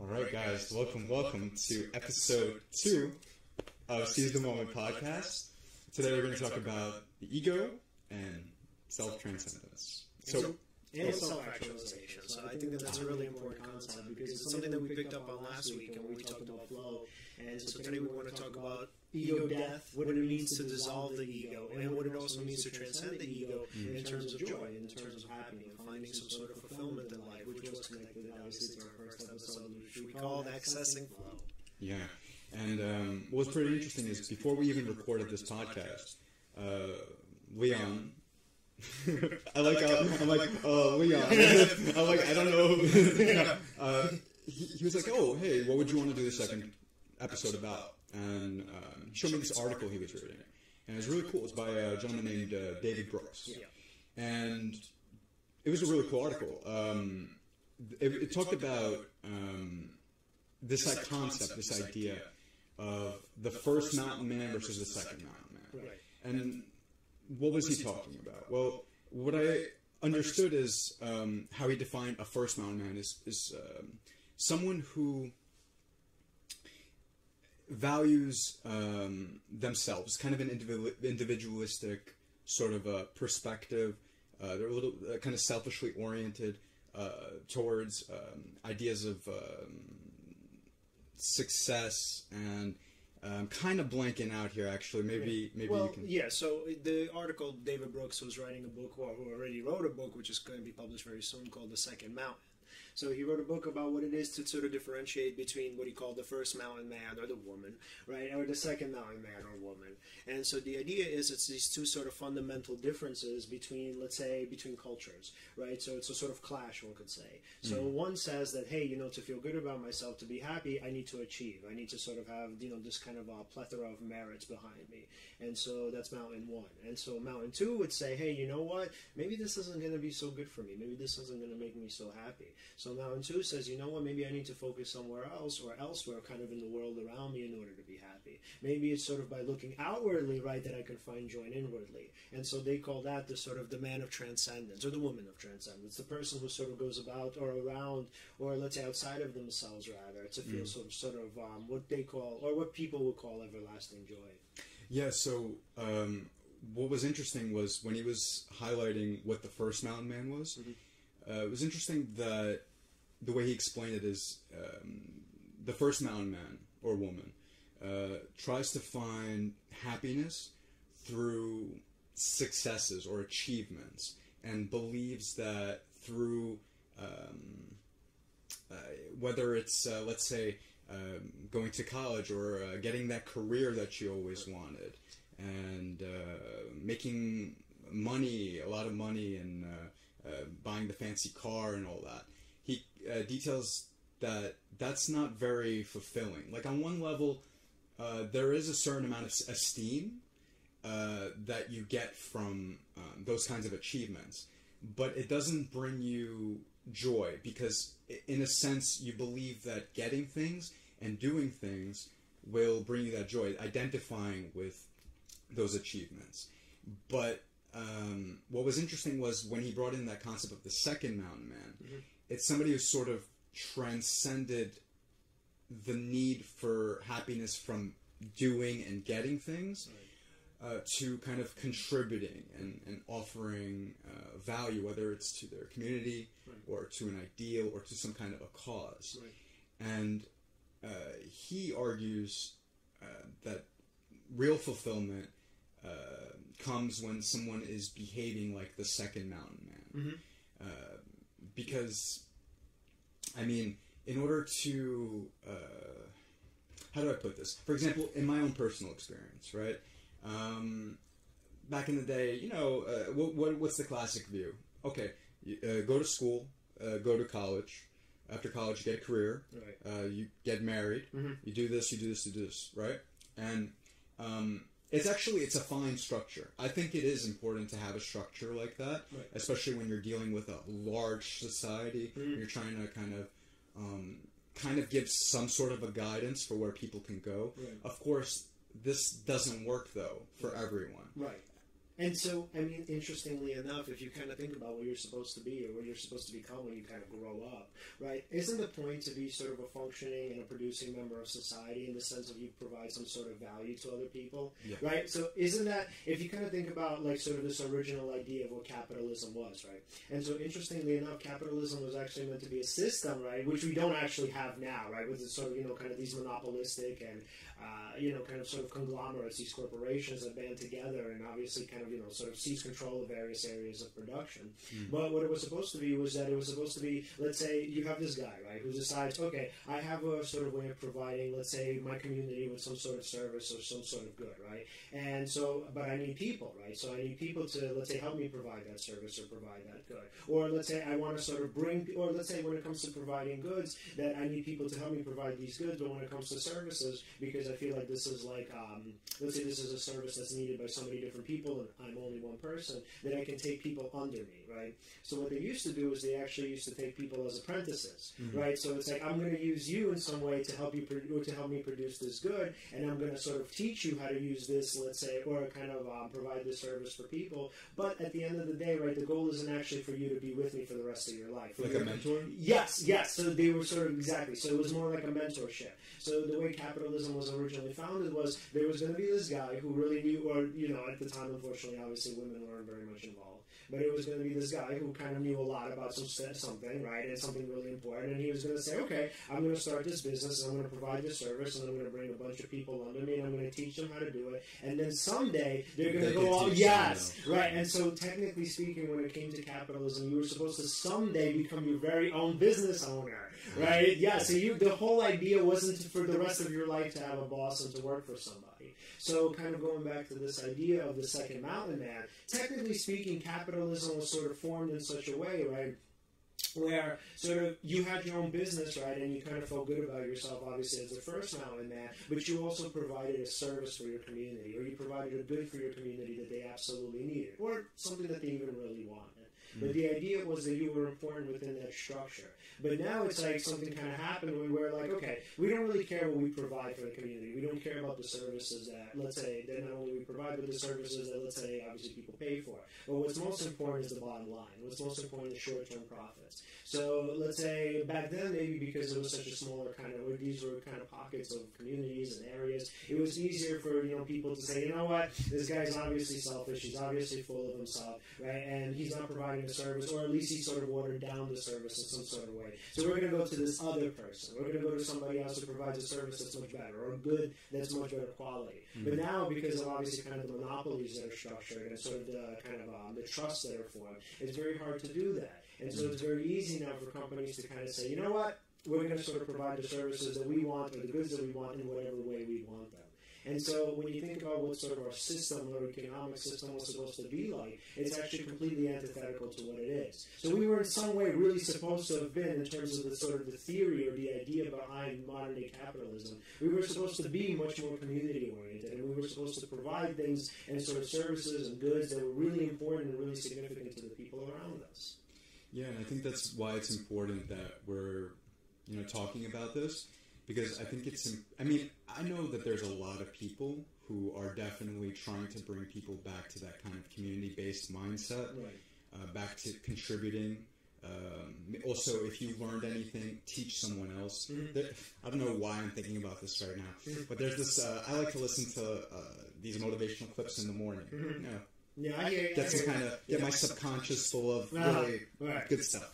All right, guys, welcome, welcome to episode two of Seize the Moment podcast. Today we're going to talk about the ego and self transcendence. So, and self-actualization. So I think that that's a really important concept because it's something that we picked up on last week and we talked about flow. And so today we want to talk about ego death, what it means to dissolve the ego, and what it also means to transcend the ego in terms of joy, in terms of happiness, finding some sort of fulfillment in life, which was connected obviously to our first episode, which we called accessing flow. yeah. And um, what was pretty interesting is before we even recorded this podcast, uh, Leon. I like how I'm like, uh, Leon. I'm like, I don't know. uh, he, he was like, oh, hey, what would you want to do the second episode about? And um, he showed me this article he was reading. And it was really cool. It's by a gentleman named uh, David Brooks. And it was a really cool article. Um, it, it talked about um, this like concept, this idea of the first mountain man versus the second mountain man. Right. And what was he talking about? Well, what I understood is um, how he defined a first mountain man is, is um, someone who values um, themselves, kind of an individual, individualistic sort of a perspective. Uh, they're a little uh, kind of selfishly oriented uh, towards um, ideas of um, success and um, kind of blanking out here. Actually, maybe maybe well, you can. yeah. So the article David Brooks was writing a book, or who already wrote a book, which is going to be published very soon, called The Second Mountain. So he wrote a book about what it is to sort of differentiate between what he called the first mountain man or the woman, right, or the second mountain man or woman. And so the idea is it's these two sort of fundamental differences between, let's say, between cultures, right? So it's a sort of clash, one could say. So hmm. one says that, hey, you know, to feel good about myself, to be happy, I need to achieve. I need to sort of have, you know, this kind of a plethora of merits behind me. And so that's mountain one. And so mountain two would say, hey, you know what? Maybe this isn't going to be so good for me. Maybe this isn't going to make me so happy. So mountain two says, you know what? Maybe I need to focus somewhere else or elsewhere, kind of in the world around me, in order to be happy. Maybe it's sort of by looking outwardly, right, that I can find joy inwardly. And so they call that the sort of the man of transcendence or the woman of transcendence, the person who sort of goes about or around or let's say outside of themselves rather to feel sort of sort of um, what they call or what people would call everlasting joy. Yeah, so um, what was interesting was when he was highlighting what the first mountain man was, uh, it was interesting that the way he explained it is um, the first mountain man or woman uh, tries to find happiness through successes or achievements and believes that through um, uh, whether it's uh, let's say um, going to college or uh, getting that career that you always wanted and uh, making money a lot of money and uh, buying the fancy car and all that he uh, details that that's not very fulfilling like on one level uh, there is a certain amount of esteem uh, that you get from um, those kinds of achievements, but it doesn't bring you joy because, in a sense, you believe that getting things and doing things will bring you that joy, identifying with those achievements. But um, what was interesting was when he brought in that concept of the second mountain man, it's somebody who sort of transcended the need for happiness from doing and getting things uh, to kind of contributing and, and offering uh, value, whether it's to their community or to an ideal or to some kind of a cause. Right. And uh, he argues uh, that real fulfillment uh, comes when someone is behaving like the second mountain man. Uh, because, I mean, in order to uh, how do I put this? For example, in my own personal experience, right? Um, back in the day, you know, uh, what, what what's the classic view? Okay, uh, go to school, uh, go to college. After college, you get a career. Right. Uh, you get married. Mhm. You do this. You do this. You do this. Right? And um, it's actually it's a fine structure. I think it is important to have a structure like that, Right. especially when you're dealing with a large society. Mhm. You're trying to kind of um, kind of give some sort of a guidance for where people can go. Right. Of course, this doesn't work though for everyone. Right. And so, I mean, interestingly enough, if you kind of think about what you're supposed to be or what you're supposed to become when you kind of grow up, right? Isn't the point to be sort of a functioning and a producing member of society in the sense of you provide some sort of value to other people, Yeah. right? So, isn't that if you kind of think about like sort of this original idea of what capitalism was, right? And so, interestingly enough, capitalism was actually meant to be a system, right, which we don't actually have now, right? With sort of you know kind of these monopolistic and uh, you know kind of sort of conglomerates, these corporations that band together and obviously kind of you know sort of seize control of various areas of production. But what it was supposed to be was that it was supposed to be, let's say you have this guy, right, who decides, okay, I have a sort of way of providing, let's say, my community with some sort of service or some sort of good, right? And so, but I need people, right? So I need people to, let's say, help me provide that service or provide that good. Or let's say I want to sort of bring, or let's say when it comes to providing goods, that I need people to help me provide these goods. But when it comes to services, because I feel like this is like, um, let's say this is a service that's needed by so many different people, and I'm only one person, then I can take people under me, right? So what they used to do is they actually used to take people as apprentices, right? So it's like I'm going to use you in some way to help you pro- or to help me produce this good, and I'm going to sort of teach you how to use this, let's say, or kind of um, provide this service for people. But at the end of the day, right, the goal isn't actually for you to be with me for the rest of your life. Like a mentor? Yes, yes. So they were sort of exactly. So it was more like a mentorship. So the way capitalism was originally founded was there was going to be this guy who really knew, or you know, at the time, unfortunately, obviously, women weren't very much involved. But it was going to be this guy who kind of knew a lot about some something, right, and something really important. And he was going to say, okay, I'm going to start this business, and I'm going to provide this service, and I'm going to bring a bunch of people under me, and I'm going to teach them how to do it. And then someday they're going to go, oh, teach yes, right. And so, technically speaking, when it came to capitalism, you were supposed to someday become your very own business owner, right? Yeah. So you, the whole idea wasn't for the rest of your life to have a boss and to work for somebody. So, kind of going back to this idea of the second mountain man, technically speaking, capitalism was sort of formed in such a way, right? where sort of you had your own business, right, and you kind of felt good about yourself, obviously, as the first mountain man, but you also provided a service for your community, or you provided a good for your community that they absolutely needed, or something that they even really wanted. But the idea was that you were important within that structure. But now it's like something kind of happened where we're like, okay, we don't really care what we provide for the community. We don't care about the services that, let's say, that not only we provide, but the services that, let's say, obviously people pay for. But what's most important is the bottom line. What's most important is short-term profits. So let's say back then, maybe because it was such a smaller kind of, or these were kind of pockets of communities and areas, it was easier for you know people to say, you know what, this guy's obviously selfish. He's obviously full of himself, right? And he's not providing a service, or at least he sort of watered down the service in some sort of way. So we're going to go to this other person. We're going to go to somebody else who provides a service that's much better, or a good that's much better quality. But now, because of obviously kind of the monopolies that are structured and sort of the kind of um, the trusts that are formed, it's very hard to do that. And so it's very easy now for companies to kind of say, you know what, we're going to sort of provide the services that we want or the goods that we want in whatever way we want them. And so when you think about what sort of our system our economic system was supposed to be like, it's actually completely antithetical to what it is. So we were in some way really supposed to have been, in terms of the sort of the theory or the idea behind modern day capitalism, we were supposed to be much more community oriented, and we were supposed to provide things and sort of services and goods that were really important and really significant to the people around us. Yeah, and I think that's why it's important that we're, you know, talking about this because I think it's. I mean, I know that there's a lot of people who are definitely trying to bring people back to that kind of community-based mindset, Right. uh, back to contributing. Um, also, if you learned anything, teach someone else. There- I don't know why I'm thinking about this right now, but there's this. Uh, I like to listen to uh, these motivational clips in the morning. You know, Yeah, I hear you. get some kind of get my subconscious full of Uh-huh. really good stuff.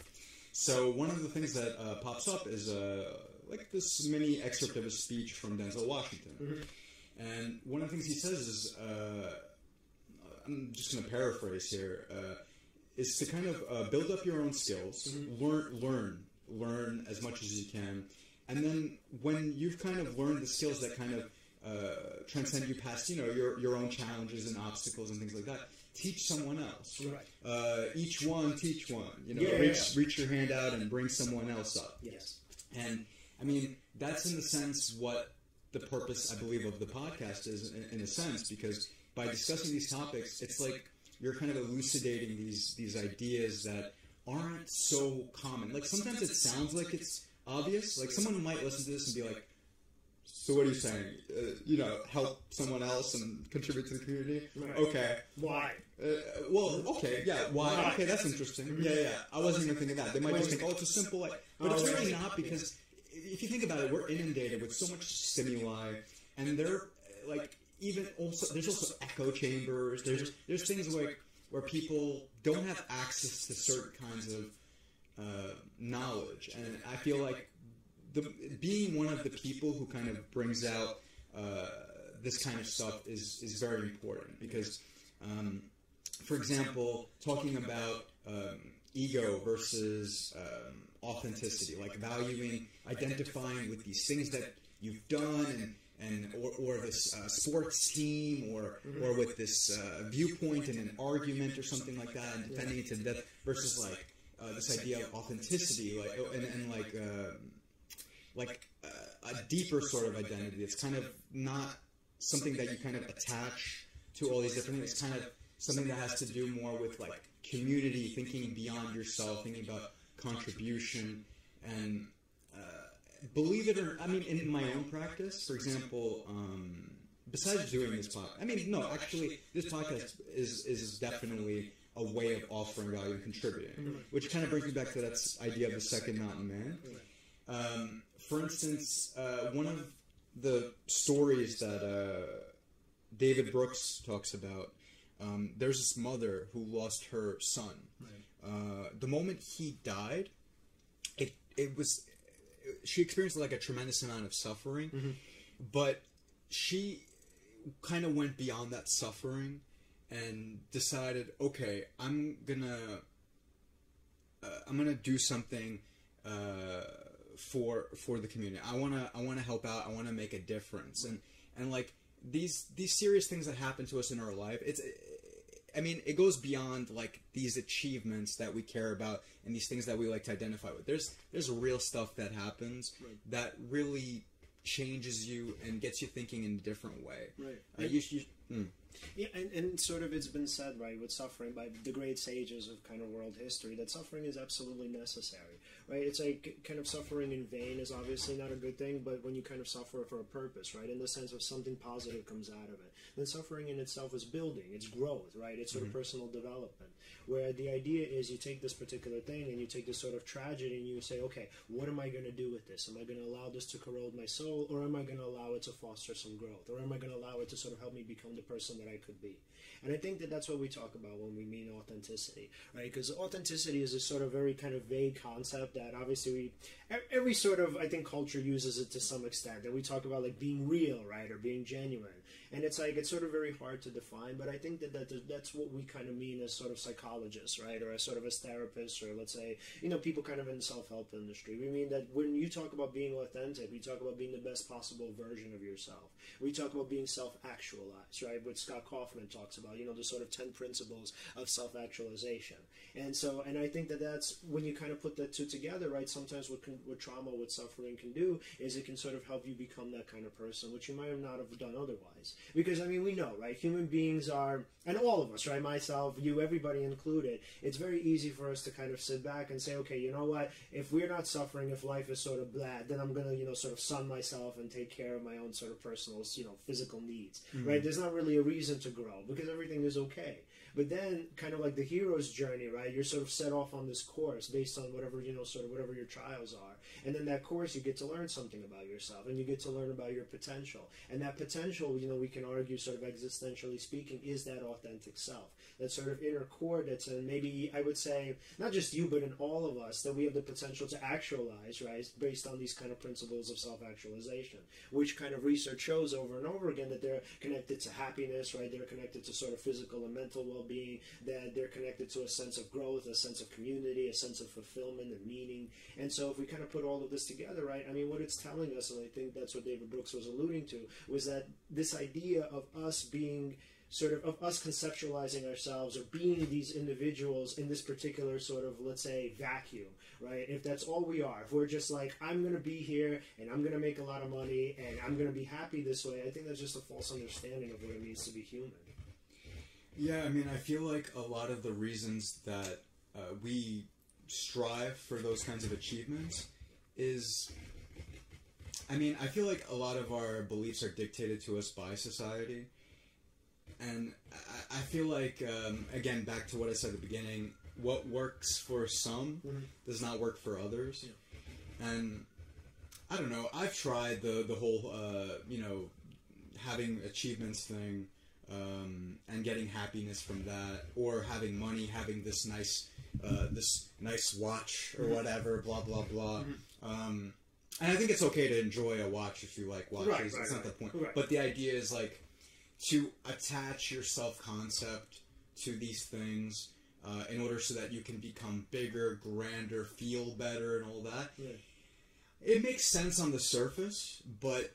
So one of the things that uh, pops up is uh, like this mini excerpt of a speech from Denzel Washington, and one of the things he says is, uh, I'm just going to paraphrase here, uh, is to kind of uh, build up your own skills, learn, learn, learn as much as you can, and then when you've kind of learned the skills that kind of uh, transcend you past, you know, your your own challenges and obstacles and things like that. Teach someone else. Right. Uh, each one, teach one. You know, Yeah, reach yeah. reach your hand out and bring someone else up. Yes. And I mean, that's in the sense what the purpose, I believe, of the podcast is, in, in a sense, because by discussing these topics, it's like you're kind of elucidating these these ideas that aren't so common. Like sometimes it sounds like it's obvious. Like someone might listen to this and be like, So what are you saying? Uh, you know, help someone else and contribute to the community? Right. Okay. Why? Uh, well, okay, yeah. Why? Okay, that's interesting. Yeah, yeah. I wasn't even thinking that. They might just think, oh, it's a simple like, but it's really not because if you think about it, we're inundated with so much stimuli, and they're like even also there's also echo chambers. There's there's things where where people don't have access to certain kinds of uh, knowledge, and I feel like the being one of the people who kind of brings out uh, this kind of stuff is is very important because, um, for example, talking about um, ego versus um, authenticity, like valuing, identifying with these things that you've done and. And or, or this uh, sports team, or or with this uh, viewpoint in an argument or something like that, and defending it to death, versus like uh, this idea of authenticity, like and, and like um like uh, a deeper sort of identity. It's kind of not something that you kind of attach to all these different things. It's kind of something that has to do more with like community, thinking beyond yourself, thinking about contribution, and uh, believe it or I mean, in my own practice, for example. Um, Besides doing this podcast, I mean, no, actually, this podcast is is definitely a way of offering value and contributing, which kind of brings me back to that idea of the second mountain man. Um, for instance, uh, one of the stories that uh, David Brooks talks about, um, there's this mother who lost her son. Uh, the moment he died, it it was she experienced like a tremendous amount of suffering, but she kind of went beyond that suffering and decided, okay, I'm gonna uh, I'm gonna do something uh, for for the community. I wanna I wanna help out. I wanna make a difference. And and like these these serious things that happen to us in our life, it's I mean it goes beyond like these achievements that we care about and these things that we like to identify with. There's there's real stuff that happens that really changes you and gets you thinking in a different way. Right. Uh, you, you, mm. Yeah, and, and sort of it's been said, right, with suffering by the great sages of kind of world history, that suffering is absolutely necessary, right? It's like kind of suffering in vain is obviously not a good thing, but when you kind of suffer for a purpose, right, in the sense of something positive comes out of it, then suffering in itself is building, it's growth, right? It's sort of mm-hmm. personal development. Where the idea is you take this particular thing and you take this sort of tragedy and you say, okay, what am I going to do with this? Am I going to allow this to corrode my soul, or am I going to allow it to foster some growth, or am I going to allow it to sort of help me become the person that I could be? And I think that that's what we talk about when we mean authenticity, right? Because authenticity is a sort of very kind of vague concept that obviously we, every sort of, I think, culture uses it to some extent. And we talk about like being real, right? Or being genuine. And it's like, it's sort of very hard to define, but I think that, that that's what we kind of mean as sort of psychologists, right? Or as sort of as therapists, or let's say, you know, people kind of in the self help industry. We mean that when you talk about being authentic, we talk about being the best possible version of yourself. We talk about being self actualized, right? What Scott Kaufman talks about, you know, the sort of 10 principles of self actualization. And so, and I think that that's when you kind of put the two together, right? Sometimes what, can, what trauma, what suffering can do is it can sort of help you become that kind of person, which you might not have done otherwise. Because, I mean, we know, right? Human beings are, and all of us, right? Myself, you, everybody included, it's very easy for us to kind of sit back and say, okay, you know what? If we're not suffering, if life is sort of bad, then I'm going to, you know, sort of sun myself and take care of my own sort of personal, you know, physical needs, mm-hmm. right? There's not really a reason to grow because everything is okay. But then, kind of like the hero's journey, right? You're sort of set off on this course based on whatever, you know, sort of whatever your trials are. And then that course, you get to learn something about yourself and you get to learn about your potential. And that potential, you know, we can argue, sort of existentially speaking, is that authentic self. That sort of inner core that's in maybe, I would say, not just you, but in all of us, that we have the potential to actualize, right? Based on these kind of principles of self actualization, which kind of research shows over and over again that they're connected to happiness, right? They're connected to sort of physical and mental well being, that they're connected to a sense of growth, a sense of community, a sense of fulfillment and meaning. And so if we kind of put all of this together, right, I mean, what it's telling us, and I think that's what David Brooks was alluding to, was that this idea of us being sort of of us conceptualizing ourselves or being these individuals in this particular sort of let's say vacuum right? If that's all we are if we're just like i'm going to be here and i'm going to make a lot of money and i'm going to be happy this way i think that's just a false understanding of what it means to be human. Yeah, I mean, I feel like a lot of the reasons that uh, we strive for those kinds of achievements is I mean, I feel like a lot of our beliefs are dictated to us by society, and I, I feel like um, again back to what I said at the beginning. What works for some Mhm. does not work for others, and I don't know. I've tried the the whole uh, you know having achievements thing um, and getting happiness from that, or having money, having this nice uh, this nice watch or whatever, blah blah blah. Um, and I think it's okay to enjoy a watch if you like watches. Right, right, That's not the point. But the idea is like to attach your self concept to these things uh, in order so that you can become bigger, grander, feel better, and all that. Yeah. It makes sense on the surface, but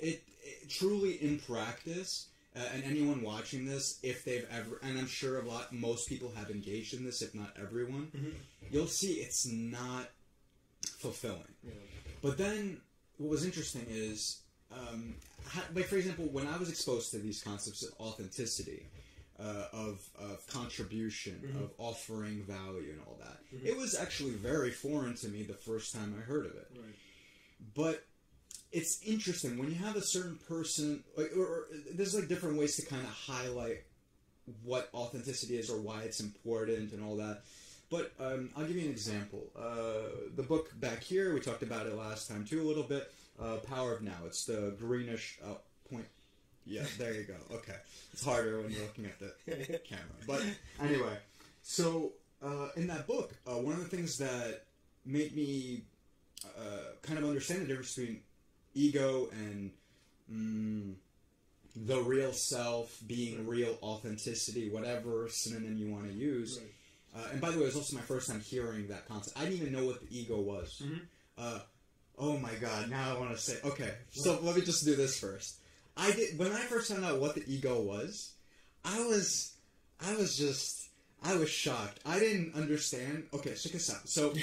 it, it truly in practice. Uh, and anyone watching this, if they've ever, and I'm sure a lot, most people have engaged in this, if not everyone, Mhm. you'll see it's not fulfilling. Yeah. But then, what was interesting is, um, how, like for example, when I was exposed to these concepts of authenticity, uh, of of contribution, Mhm. of offering value, and all that, Mhm. it was actually very foreign to me the first time I heard of it. Right. But it's interesting when you have a certain person, like, or, or there's like different ways to kind of highlight what authenticity is or why it's important and all that. But um, I'll give you an example. Uh, the book back here, we talked about it last time too a little bit. Uh, Power of Now. It's the greenish uh, point. Yeah, there you go. Okay, it's harder when you're looking at the camera. But anyway, so uh, in that book, uh, one of the things that made me uh, kind of understand the difference between ego and mm, the real self, being real authenticity, whatever synonym you want to use. Right. Uh, and by the way, it was also my first time hearing that concept. I didn't even know what the ego was. Mhm. Oh my god! Now I want to say. Okay, so let me just do this first. I did when I first found out what the ego was. I was, I was just, I was shocked. I didn't understand. Okay, check this out. So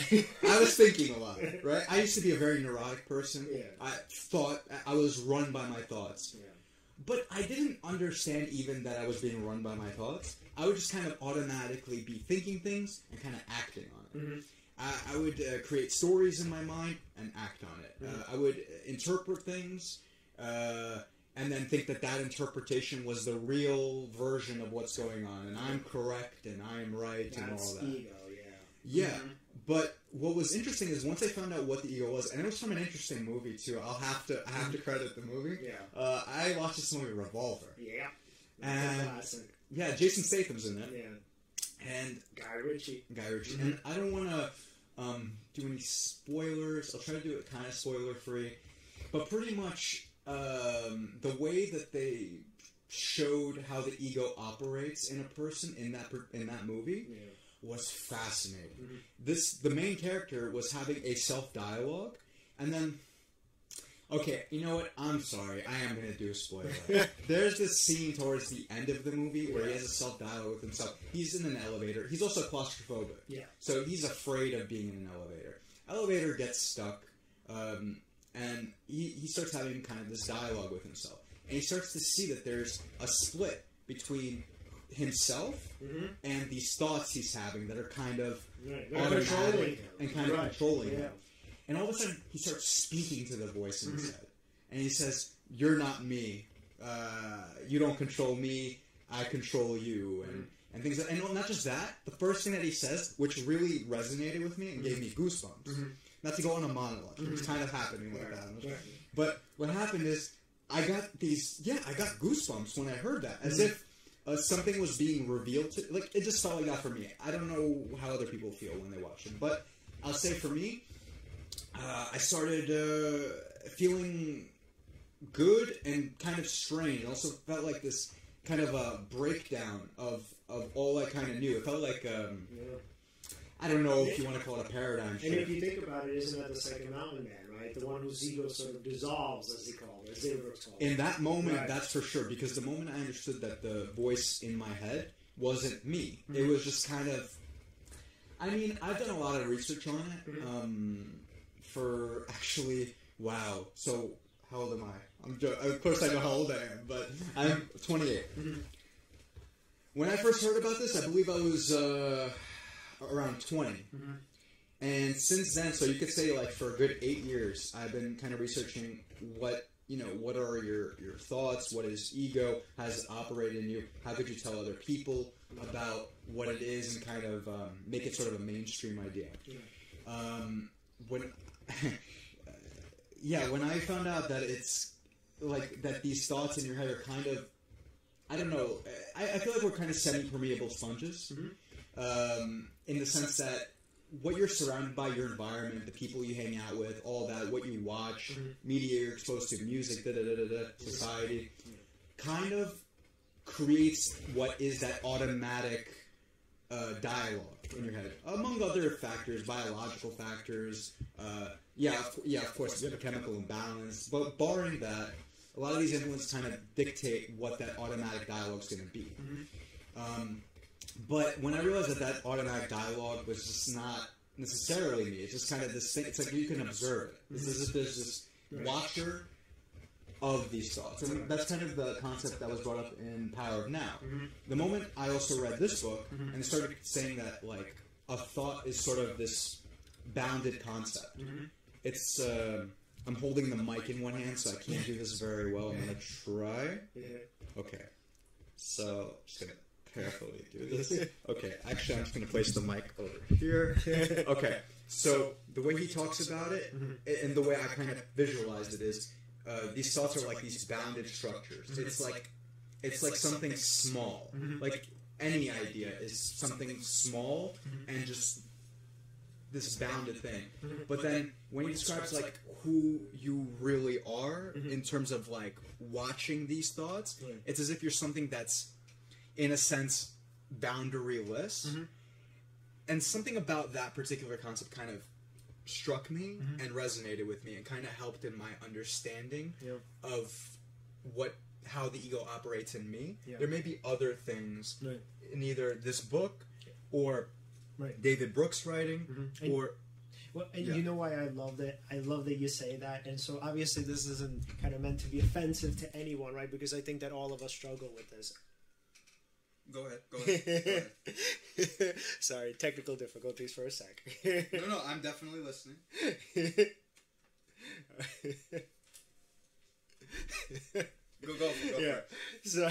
I was thinking a lot, right? I used to be a very neurotic person. Yeah. I thought I was run by my thoughts. Yeah. But I didn't understand even that I was being run by my thoughts. I would just kind of automatically be thinking things and kind of acting on it. Mhm. I, I would uh, create stories in my mind and act on it. Uh, I would interpret things uh, and then think that that interpretation was the real version of what's going on, and I'm correct and I'm right and all that. ego. Yeah. Yeah, Mhm. but what was interesting is once I found out what the ego was, and it was from an interesting movie too. I'll have to I have to credit the movie. Yeah. Uh, I watched this movie Revolver. Yeah. And- classic. Yeah, Jason Statham's in it, Yeah. and Guy Ritchie. Guy Ritchie. Mhm. And I don't want to um, do any spoilers. I'll try to do it kind of spoiler free, but pretty much um, the way that they showed how the ego operates in a person in that per- in that movie Yeah. was fascinating. Mhm. This the main character was having a self dialogue, and then. Okay, you know what? I'm sorry. I am going to do a spoiler. There's this scene towards the end of the movie where he has a self dialogue with himself. He's in an elevator. He's also claustrophobic. Yeah. So he's afraid of being in an elevator. Elevator gets stuck, um, and he, he starts having kind of this dialogue with himself. And he starts to see that there's a split between himself Mm-hmm. and these thoughts he's having that are kind of Right. Automatic controlling and kind of Right. controlling Yeah. him. And all of a sudden, he starts speaking to the voice in his head. And he says, You're not me. Uh, you don't control me. I control you. And, and things like that. And not just that, the first thing that he says, which really resonated with me and gave me goosebumps. Mhm. Not to go on a monologue. It was Mhm. kind of happening like that. But what happened is, I got these, yeah, I got goosebumps when I heard that. As Mhm. if uh, something was being revealed to, like, it just felt like that for me. I don't know how other people feel when they watch it. But I'll say for me, uh, I started uh, feeling good and kind of strange. It also felt like this kind of a breakdown of, of all I kind of knew. It felt like, um, Yeah. I don't know if you want to call it a paradigm Shift. And if you think about it, isn't that the second mountain man, right? The one whose ego sort of dissolves, as he called it, as Brooks called it. In that moment, Right. that's for sure. Because the moment I understood that the voice in my head wasn't me, it was just kind of. I mean, I've done a lot of research on it. Mhm. Um, for actually, wow. So, how old am I? I'm jo- of course I know how old I am, but I'm 28. Mhm. When I first heard about this, I believe I was uh, around 20. Mhm. and since then, so you could say like for a good eight years, I've been kind of researching what you know. What are your your thoughts? What is ego? How does it operate in you? How could you tell other people about what it is and kind of um, make it sort of a mainstream idea? Um, when yeah, when I found out that it's like that these thoughts in your head are kind of I don't know. I, I feel like we're kind of semi-permeable sponges, um, in the sense that what you're surrounded by, your environment, the people you hang out with, all that, what you watch, media you're exposed to, music, da da da da da, society, kind of creates what is that automatic uh, dialogue in your head, among other factors, biological factors. Uh, yeah, of, yeah, of course, a chemical imbalance, but barring that, a lot of these influences kind of dictate what that automatic dialogue is going to be. Um, but when I realized that that automatic dialogue was just not necessarily me, it's just kind of this thing. It's like you can observe it. This is there's this watcher of these thoughts, and that's kind of the concept that was brought up in Power of Now. Mm-hmm. The moment I also read this book mm-hmm. and started saying that like a thought is sort of this bounded concept. Mm-hmm. It's uh, I'm holding the mic in one hand, so I can't do this very well. I'm gonna try. Okay. So just gonna carefully do this. Okay, actually I'm just gonna place the mic over here. Okay. So the way he talks about it and the way I kind of visualized it is uh, these thoughts are like these bounded structures. It's like it's like something small. Mm-hmm. Like any idea is something small mm-hmm. and just this bounded thing. Mm-hmm. But then when he describes like who you really are in terms of like watching these thoughts, it's as if you're something that's in a sense boundaryless. And something about that particular concept kind of struck me and resonated with me and kind of helped in my understanding of what how the ego operates in me. There may be other things Right. in either this book or Right. David Brooks' writing Mhm. And- or Well, and Yeah. you know why I love that? I love that you say that. And so obviously this isn't kind of meant to be offensive to anyone, right? Because I think that all of us struggle with this. go ahead, go ahead. Sorry, technical difficulties for a sec. no, no, I'm definitely listening. Go, go, go. yeah. So,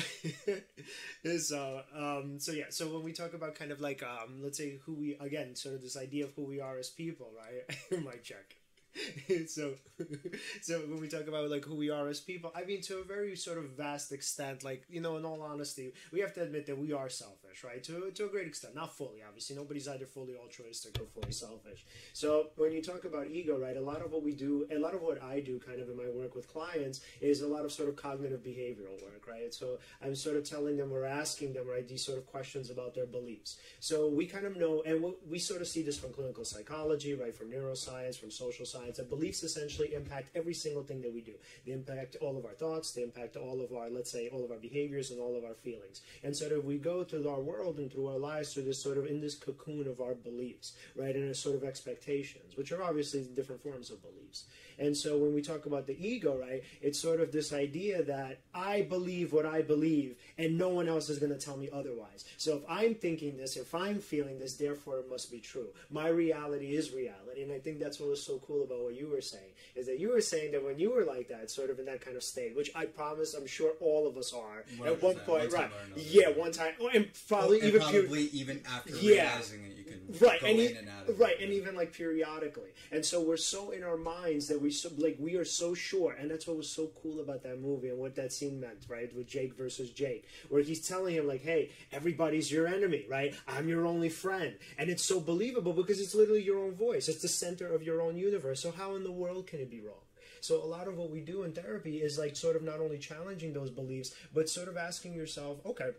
so, um, so yeah. So when we talk about kind of like, um, let's say who we again, sort of this idea of who we are as people, right? My check. so, so when we talk about like who we are as people, I mean, to a very sort of vast extent, like you know, in all honesty, we have to admit that we are selfish, right? To to a great extent, not fully, obviously. Nobody's either fully altruistic or fully selfish. So when you talk about ego, right, a lot of what we do, a lot of what I do, kind of in my work with clients, is a lot of sort of cognitive behavioral work, right? So I'm sort of telling them or asking them, right, these sort of questions about their beliefs. So we kind of know, and we- we sort of see this from clinical psychology, right, from neuroscience, from social science, that beliefs essentially impact every single thing that we do. They impact all of our thoughts, they impact all of our, let's say, all of our behaviors and all of our feelings. And so that we go through our world and through our lives through this sort of in this cocoon of our beliefs, right, and a sort of expectations, which are obviously different forms of beliefs. And so when we talk about the ego, right, it's sort of this idea that I believe what I believe and no one else is going to tell me otherwise. So if I'm thinking this, if I'm feeling this, therefore it must be true. My reality is reality. And I think that's what was so cool about what you were saying, is that you were saying that when you were like that, sort of in that kind of state, which I promise I'm sure all of us are at one 100%, point, right? Yeah, one time. Oh, and probably and even probably even after Yeah. realizing it, you can right go and in e- and out of right and even like periodically and so we're so in our minds that we so like we are so sure and that's what was so cool about that movie and what that scene meant right with jake versus jake where he's telling him like hey everybody's your enemy right? I'm your only friend. And it's so believable because it's literally your own voice. It's the center of your own universe. So how in the world can it be wrong? So a lot of what we do in therapy is like sort of not only challenging those beliefs but sort of asking yourself okay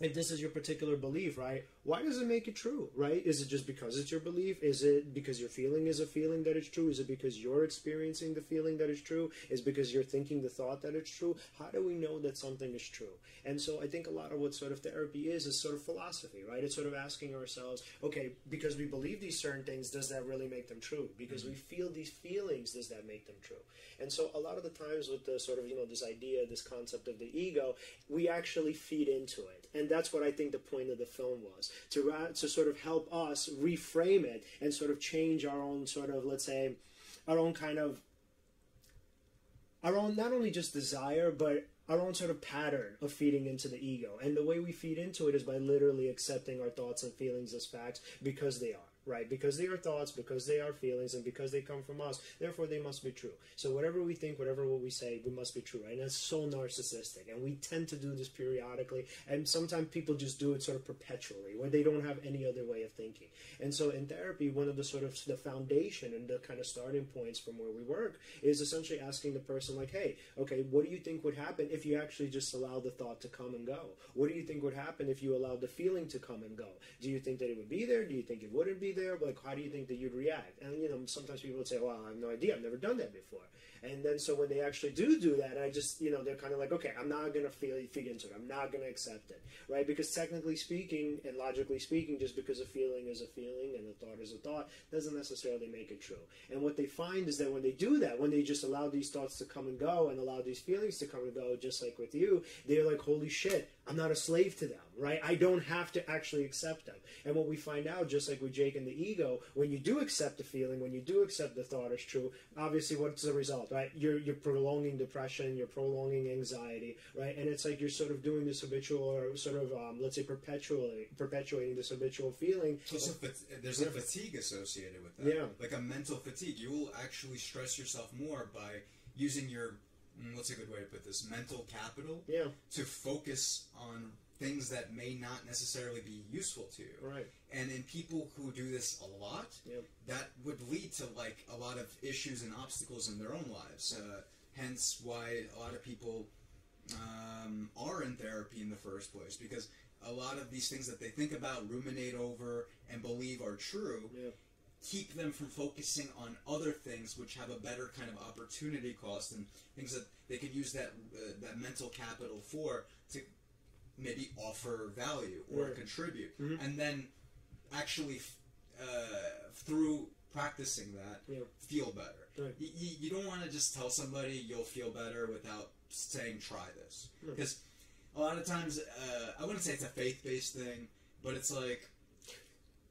if this is your particular belief, right? Why does it make it true, right? Is it just because it's your belief? Is it because your feeling is a feeling that it's true? Is it because you're experiencing the feeling that it's true? Is it because you're thinking the thought that it's true? How do we know that something is true? And so I think a lot of what sort of therapy is is sort of philosophy, right? It's sort of asking ourselves, okay, because we believe these certain things, does that really make them true? Because we mm-hmm. feel these feelings, does that make them true? And so a lot of the times with the sort of, you know, this idea, this concept of the ego, we actually feed into it. And that's what I think the point of the film was. To uh, to sort of help us reframe it and sort of change our own sort of let's say our own kind of our own not only just desire but our own sort of pattern of feeding into the ego. And the way we feed into it is by literally accepting our thoughts and feelings as facts because they are right? Because they are thoughts, because they are feelings, and because they come from us, therefore they must be true. So whatever we think, whatever what we say, we must be true, right? And that's so narcissistic, and we tend to do this periodically, and sometimes people just do it sort of perpetually, where they don't have any other way of thinking. And so in therapy, one of the sort of the foundation and the kind of starting points from where we work is essentially asking the person, like, hey, okay, what do you think would happen if you actually just allow the thought to come and go? What do you think would happen if you allowed the feeling to come and go? Do you think that it would be there? Do you think it wouldn't be there? Like, how do you think that you'd react? And you know, sometimes people would say, "Well, I have no idea. I've never done that before." And then so when they actually do do that, I just you know they're kind of like, "Okay, I'm not gonna feel feed into it. I'm not gonna accept it, right?" Because technically speaking and logically speaking, just because a feeling is a feeling and a thought is a thought doesn't necessarily make it true. And what they find is that when they do that, when they just allow these thoughts to come and go and allow these feelings to come and go, just like with you, they're like, "Holy shit, I'm not a slave to them." right? I don't have to actually accept them. And what we find out, just like with Jake and the ego, when you do accept the feeling, when you do accept the thought as true, obviously what's the result, right? You're you're prolonging depression, you're prolonging anxiety, right? And it's like you're sort of doing this habitual or sort of um, let's say perpetually perpetuating this habitual feeling. So, there's a fatigue associated with that. Yeah. Like a mental fatigue. You will actually stress yourself more by using your what's a good way to put this mental capital yeah. to focus on things that may not necessarily be useful to you. Right. And in people who do this a lot, yep. that would lead to like a lot of issues and obstacles in their own lives. Uh, hence, why a lot of people um, are in therapy in the first place because a lot of these things that they think about, ruminate over, and believe are true. Yep. Keep them from focusing on other things which have a better kind of opportunity cost and things that they can use that uh, that mental capital for to maybe offer value or Right. contribute, Mhm. and then actually uh, through practicing that Yeah. feel better. Right. Y- y- you don't want to just tell somebody you'll feel better without saying try this because a lot of times uh, I wouldn't say it's a faith based thing, but it's like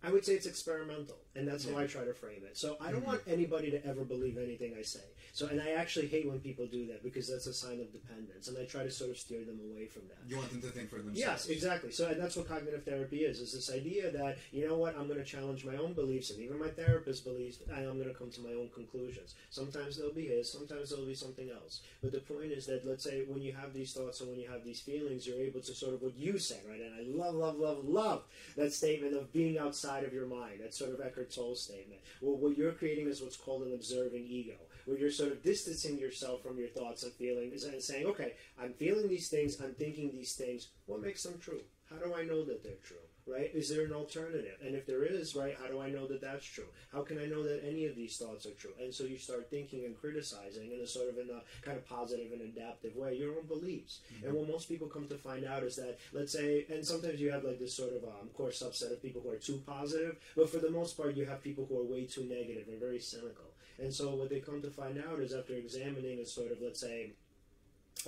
I would say it's experimental, and that's how I try to frame it. So I don't Mhm. want anybody to ever believe anything I say. So, and I actually hate when people do that because that's a sign of dependence, and I try to sort of steer them away from that. you want them to think for themselves. Yes, exactly. So and that's what cognitive therapy is: is this idea that you know what I'm going to challenge my own beliefs and even my therapist's beliefs, and I'm going to come to my own conclusions. Sometimes they'll be his, sometimes they'll be something else. But the point is that let's say when you have these thoughts and when you have these feelings, you're able to sort of what you said, right? And I love, love, love, love that statement of being outside of your mind. That's sort of Eckhart Tolle's statement. Well, what you're creating is what's called an observing ego, where you're sort of distancing yourself from your thoughts and feelings and saying, okay, I'm feeling these things, I'm thinking these things. What makes them true? How do I know that they're true? Right? Is there an alternative? And if there is, right, how do I know that that's true? How can I know that any of these thoughts are true? And so you start thinking and criticizing in a sort of in a kind of positive and adaptive way your own beliefs. And what most people come to find out is that, let's say, and sometimes you have like this sort of um, core subset of people who are too positive, but for the most part, you have people who are way too negative and very cynical. And so what they come to find out is after examining a sort of, let's say,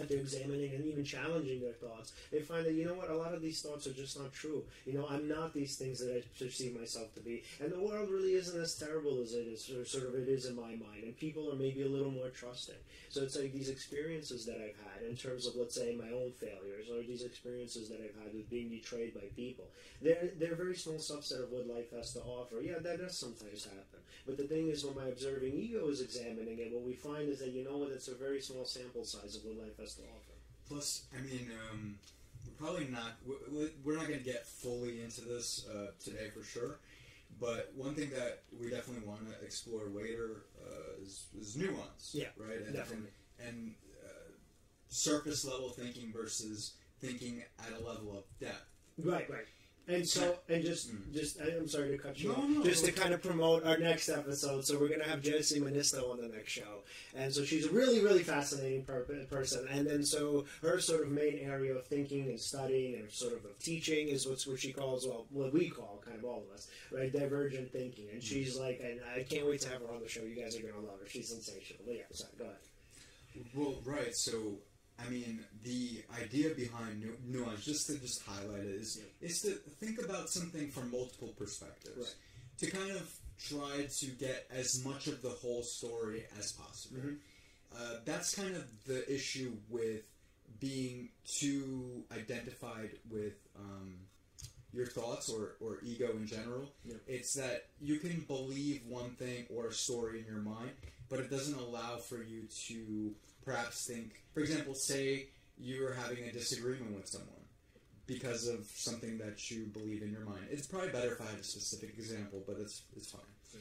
after examining and even challenging their thoughts, they find that you know what, a lot of these thoughts are just not true. You know, I'm not these things that I perceive myself to be, and the world really isn't as terrible as it is, or sort of it is in my mind. And people are maybe a little more trusting. So it's like these experiences that I've had in terms of, let's say, my own failures, or these experiences that I've had with being betrayed by people. They're they're a very small subset of what life has to offer. Yeah, that does sometimes happen. But the thing is, when my observing ego is examining it, what we find is that you know what, it's a very small sample size of what life has to offer. Plus, I mean, um, we're probably not. we- we- We're not going to get fully into this uh, today for sure. But one thing that we definitely want to explore later uh, is, is nuance. Yeah, Right. And, definitely. And, and uh, surface level thinking versus thinking at a level of depth. Right, right. And so, and just, Mm. just, I'm sorry to cut you No, off. no, just to kind of promote our next episode. So we're gonna have Jessie Manisto on the next show, and so she's a really, really fascinating per- person. And then so her sort of main area of thinking and studying and sort of of teaching is what's what she calls, well, what we call kind of all of us, right, divergent thinking. And she's like, and I can't wait to have her on the show. You guys are gonna love her. She's sensational. But yeah, sorry, go ahead. Well, right. So I mean, the idea behind nu- nuance, just to just highlight it, is is to think about something from multiple perspectives, Right. to kind of try to get as much of the whole story as possible. Mhm. Uh, that's kind of the issue with being too identified with um, your thoughts or, or ego in general. Yeah. It's that you can believe one thing or a story in your mind, but it doesn't allow for you to perhaps think. For example, say you're having a disagreement with someone because of something that you believe in your mind. It's probably better if I had a specific example, but it's it's fine. Yeah.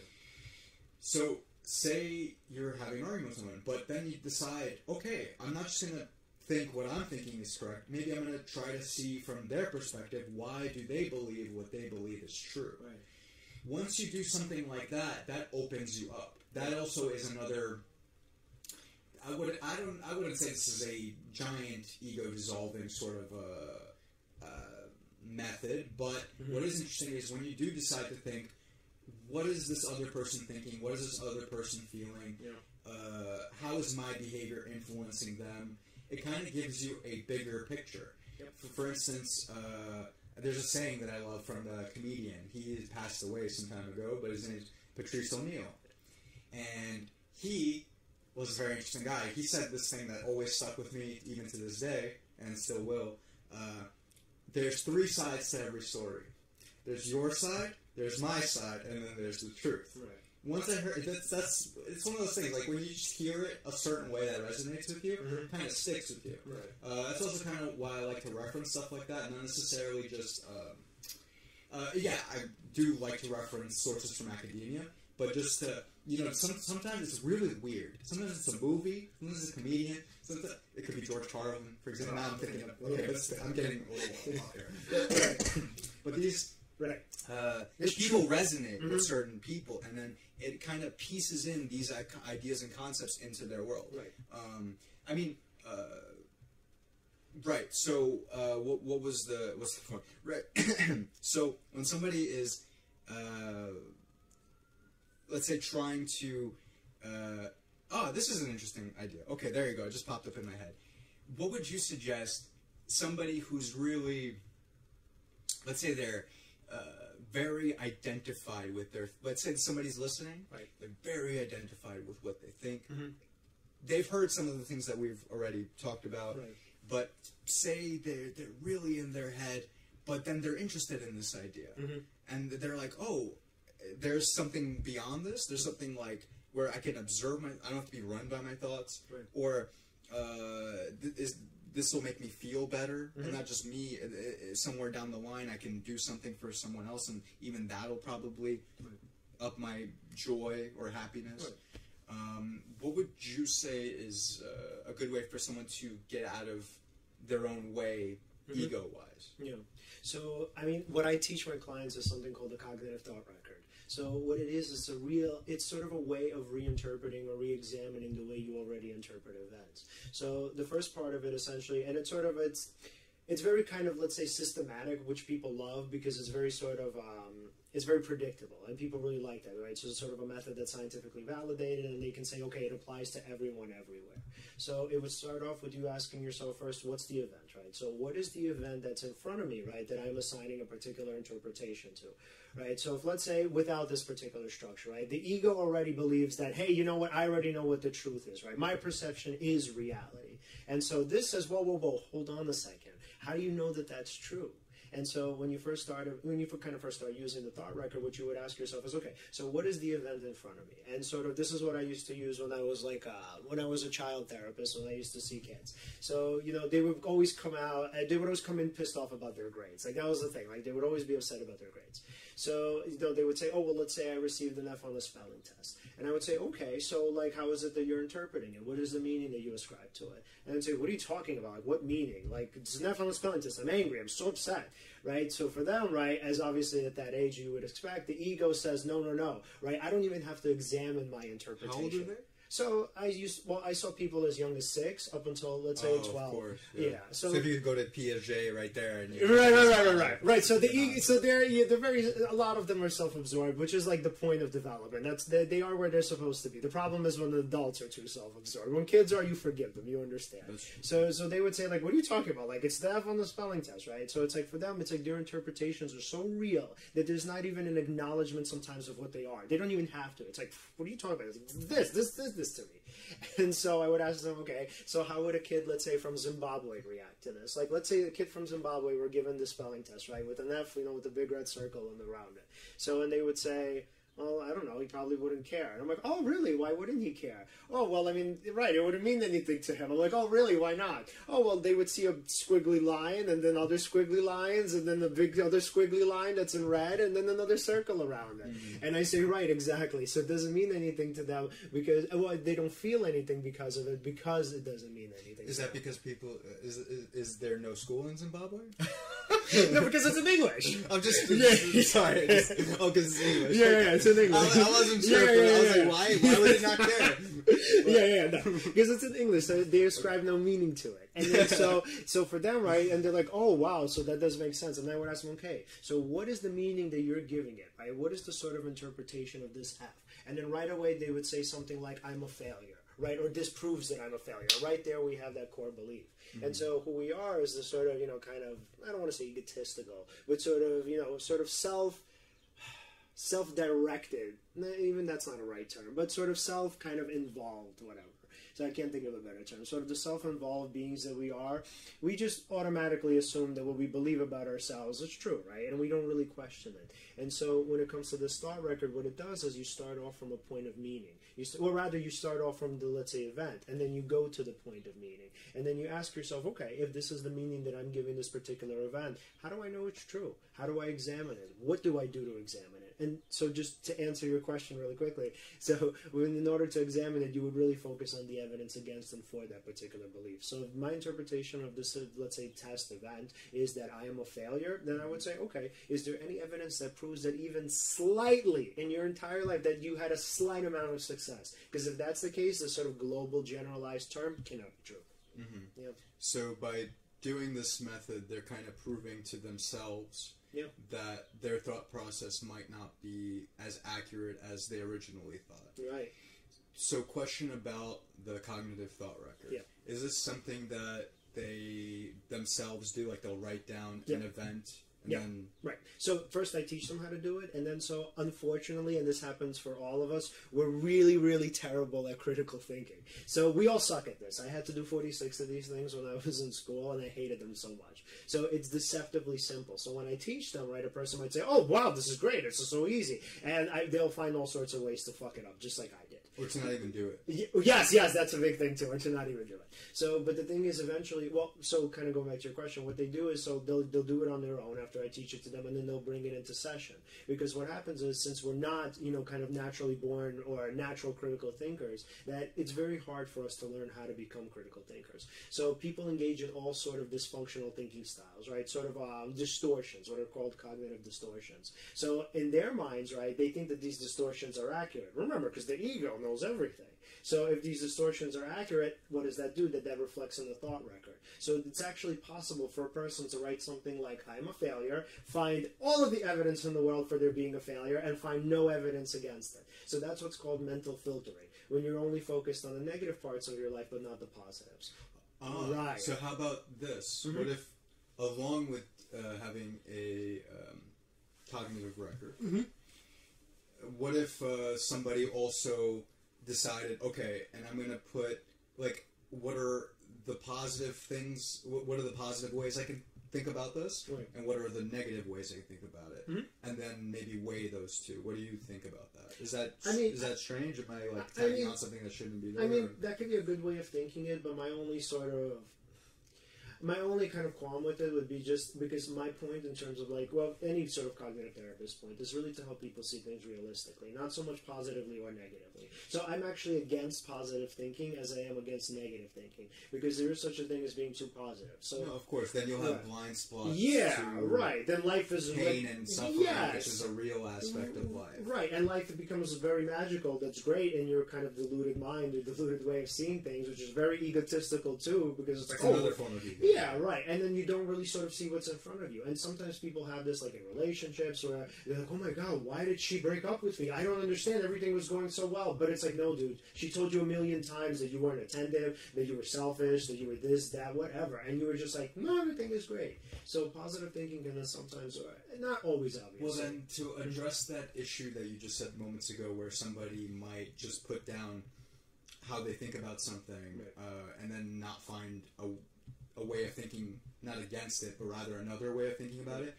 So say you're having an argument with someone, but then you decide, okay, I'm not just gonna think what I'm thinking is correct. Maybe I'm gonna try to see from their perspective why do they believe what they believe is true. Right. Once you do something like that, that opens you up. That also is another. I would I don't I wouldn't say this is a giant ego dissolving sort of uh, uh, method, but Mhm. what is interesting is when you do decide to think, what is this other person thinking? What is this other person feeling? Yeah. Uh, how is my behavior influencing them? It kind of gives you a bigger picture. Yep. For, for instance, uh, there's a saying that I love from the comedian. He passed away some time ago, but his name is Patrice O'Neal. And he was a very interesting guy. He said this thing that always stuck with me, even to this day, and still will. Uh, there's three sides to every story. There's your side, there's my side, and then there's the truth. Right. Once I heard that's that's it's one of those things like when you just hear it a certain way that resonates with you, Mhm. it kind of sticks with you. Right. Uh, that's also kind of why I like to reference stuff like that, not necessarily just. Um, uh, yeah, I do like to reference sources from academia, but just to you know, some, sometimes it's really weird. Sometimes it's a movie, sometimes it's a comedian. Sometimes it could be George Carlin, for example. Now I'm thinking of okay, but I'm getting a little off here. but these Right. uh, people resonate with certain people, and then it kind of pieces in these ideas and concepts into their world. Right. Um, I mean, uh, right. So, uh, what, what was the what's the point? Right. so, when somebody is, uh, let's say, trying to, uh, oh, this is an interesting idea. Okay, there you go. It just popped up in my head. What would you suggest somebody who's really, let's say, they're uh, very identified with their. Let's say somebody's listening. Right. They're very identified with what they think. Mhm. They've heard some of the things that we've already talked about, Right. but say they're they're really in their head, but then they're interested in this idea, Mhm. and they're like, oh, there's something beyond this. There's something like where I can observe my. I don't have to be run by my thoughts, Right. or uh, th- is this will make me feel better, Mhm. and not just me. Uh, uh, Somewhere down the line, I can do something for someone else, and even that'll probably Right. up my joy or happiness. Right. Um, what would you say is uh, a good way for someone to get out of their own way, Mhm. ego wise? Yeah. So, I mean, what I teach my clients is something called the cognitive thought record. So, what it is, it's a real, it's sort of a way of reinterpreting or re-examining the way you already interpret events. So, the first part of it, essentially, and it's sort of it's, it's very kind of let's say systematic, which people love because it's very sort of um, it's very predictable, and people really like that, right? So, it's sort of a method that's scientifically validated, and they can say, okay, it applies to everyone everywhere. So it would start off with you asking yourself first, what's the event, right? So what is the event that's in front of me, right, that I'm assigning a particular interpretation to, right? So if let's say without this particular structure, right, the ego already believes that, hey, you know what, I already know what the truth is, right? My perception is reality. And so this says, whoa, whoa, whoa, hold on a second. How do you know that that's true? And so when you first started, when you kind of first start using the thought record, what you would ask yourself is, okay, so what is the event in front of me? And sort of this is what I used to use when I was like, uh, when I was a child therapist, when I used to see kids. So you know, they would always come out, they would always come in pissed off about their grades. Like that was the thing. Like they would always be upset about their grades. So you know, they would say, oh well, let's say I received an F on the spelling test, and I would say, okay, so like, how is it that you're interpreting it? What is the meaning that you ascribe to it? And I'd say, what are you talking about? Like, what meaning? Like, it's an F on the spelling test. I'm angry. I'm so upset. Right. So for them, right, as obviously at that age you would expect, the ego says, no, no, no. Right. I don't even have to examine my interpretation. How old are they? So I used well, I saw people as young as six up until let's say Oh, twelve. of course. yeah. So, So, if you go to Piaget right there, and you Right, right, right, right, right, right. So the so they're yeah, they're very a lot of them are self-absorbed, which is like the point of development. That's they, they are where they're supposed to be. The problem is when the adults are too self-absorbed. When kids are, you forgive them, you understand. So so they would say like, what are you talking about? Like it's the F on the spelling test, right? So it's like for them, it's like their interpretations are so real that there's not even an acknowledgement sometimes of what they are. They don't even have to. It's like, what are you talking about? It's like, this, this, this, this to me. And so I would ask them, okay, so how would a kid, let's say from Zimbabwe, react to this? Like, let's say a kid from Zimbabwe were given the spelling test, right, with an F, you know, with a big red circle and around it. So, and they would say, well, I don't know, he probably wouldn't care. And I'm like, oh, really? Why wouldn't he care? Oh, well, I mean, right, it wouldn't mean anything to him. I'm like, oh, really? Why not? Oh, well, they would see a squiggly line and then other squiggly lines and then the big other squiggly line that's in red and then another circle around it. And I say, right, exactly. So it doesn't mean anything to them because, well, they don't feel anything because of it because it doesn't mean anything. Is that them. because people uh, is, is is there no school in Zimbabwe? no, because it's in English. I'm just Yeah. sorry. Just, oh, because it's English. Yeah, yeah, it's in English. I, I wasn't sure. Yeah, but yeah, I was like, why? Why would it not care? yeah, yeah, no. because it's in English, so they ascribe no meaning to it, and then so so for them, right? And they're like, oh wow, so that does make sense. And I would ask them, okay, so what is the meaning that you're giving it, right? What is the sort of interpretation of this F? And then right away they would say something like, I'm a failure, right? Or disproves that I'm a failure. Right there, we have that core belief. And mm-hmm. so who we are is the sort of you know kind of I don't want to say egotistical, but sort of you know sort of self self-directed even that's not a right term but sort of self kind of involved whatever so i can't think of a better term sort of the self-involved beings that we are we just automatically assume that what we believe about ourselves is true right and we don't really question it and so when it comes to the thought record what it does is you start off from a point of meaning you or rather you start off from the let's say event and then you go to the point of meaning and then you ask yourself okay if this is the meaning that i'm giving this particular event how do i know it's true? How do i examine it? What do i do to examine and so just to answer your question really quickly so when, in order to examine it you would really focus on the evidence against and for that particular belief. So if my interpretation of this let's say test event is that i am a failure then i would say okay is there any evidence that proves that even slightly in your entire life that you had a slight amount of success? Because if that's the case the sort of global generalized term cannot be true. Mm-hmm. yeah. So by doing this method, they're kind of proving to themselves Yeah. that their thought process might not be as accurate as they originally thought. right So, question about the cognitive thought record. Yeah. Is this something that they themselves do? Like they'll write down Yeah. an event and Yeah. then Right. So first I teach them how to do it, and then so unfortunately, and this happens for all of us, we're really, really terrible at critical thinking. So we all suck at this. I had to do 46 of these things when I was in school, and I hated them so much. So it's deceptively simple. So when I teach them, right, a person might say, "Oh, wow, this is great. It's so easy," and I, they'll find all sorts of ways to fuck it up, just like I. or to not even do it. Yes, yes, that's a big thing too, and to not even do it. So, but the thing is, eventually, well, so kind of going back to your question, what they do is, so they'll they'll do it on their own after I teach it to them, and then they'll bring it into session. Because what happens is, since we're not, you know, kind of naturally born or natural critical thinkers, that it's very hard for us to learn how to become critical thinkers. So people engage in all sort of dysfunctional thinking styles, right? Sort of um, distortions, what are called cognitive distortions. So in their minds, right, they think that these distortions are accurate. Remember, because the ego knows everything. So if these distortions are accurate, what does that do? That that reflects in the thought record. So it's actually possible for a person to write something like "I'm a failure," find all of the evidence in the world for there being a failure, and find no evidence against it. So that's what's called mental filtering, when you're only focused on the negative parts of your life but not the positives. Ah, Right. So how about this? Mhm. What if, along with uh, having a um, cognitive record, Mhm. what if uh, somebody also decided, okay, and I'm going to put like, what are the positive things? What, what are the positive ways I can think about this, Right. and what are the negative ways I can think about it, Mhm. and then maybe weigh those two. What do you think about that? Is that I mean- is that strange? Am I like I tagging mean- on something that shouldn't be there? I mean, or- that could be a good way of thinking it, but my only sort of My only kind of qualm with it would be just because my point in terms of like, well, any sort of cognitive therapist point is really to help people see things realistically, not so much positively or negatively. So I'm actually against positive thinking as I am against negative thinking because there is such a thing as being too positive. So No, of course. Then you'll have Right. blind spots. yeah, right. Then life is Pain like- and suffering, Yes. which is a real aspect of life. Right, and life becomes very magical. That's great in your kind of deluded mind, your deluded way of seeing things, which is very egotistical too, because it's It's like, another oh, form of ego. Yeah, right. And then you don't really sort of see what's in front of you. And sometimes people have this, like in relationships, where they're like, oh my god, why did she break up with me? I don't understand. Everything was going so well. But it's like, no, dude. She told you a million times that you weren't attentive, that you were selfish, that you were this, that, whatever. And you were just like, no, everything is great. So positive thinking can sometimes, or not always, obviously. Well, then, to address that issue that you just said moments ago, where somebody might just put down how they think about something Right. uh, and then not find a, a way of thinking, not against it, but rather another way of thinking about it,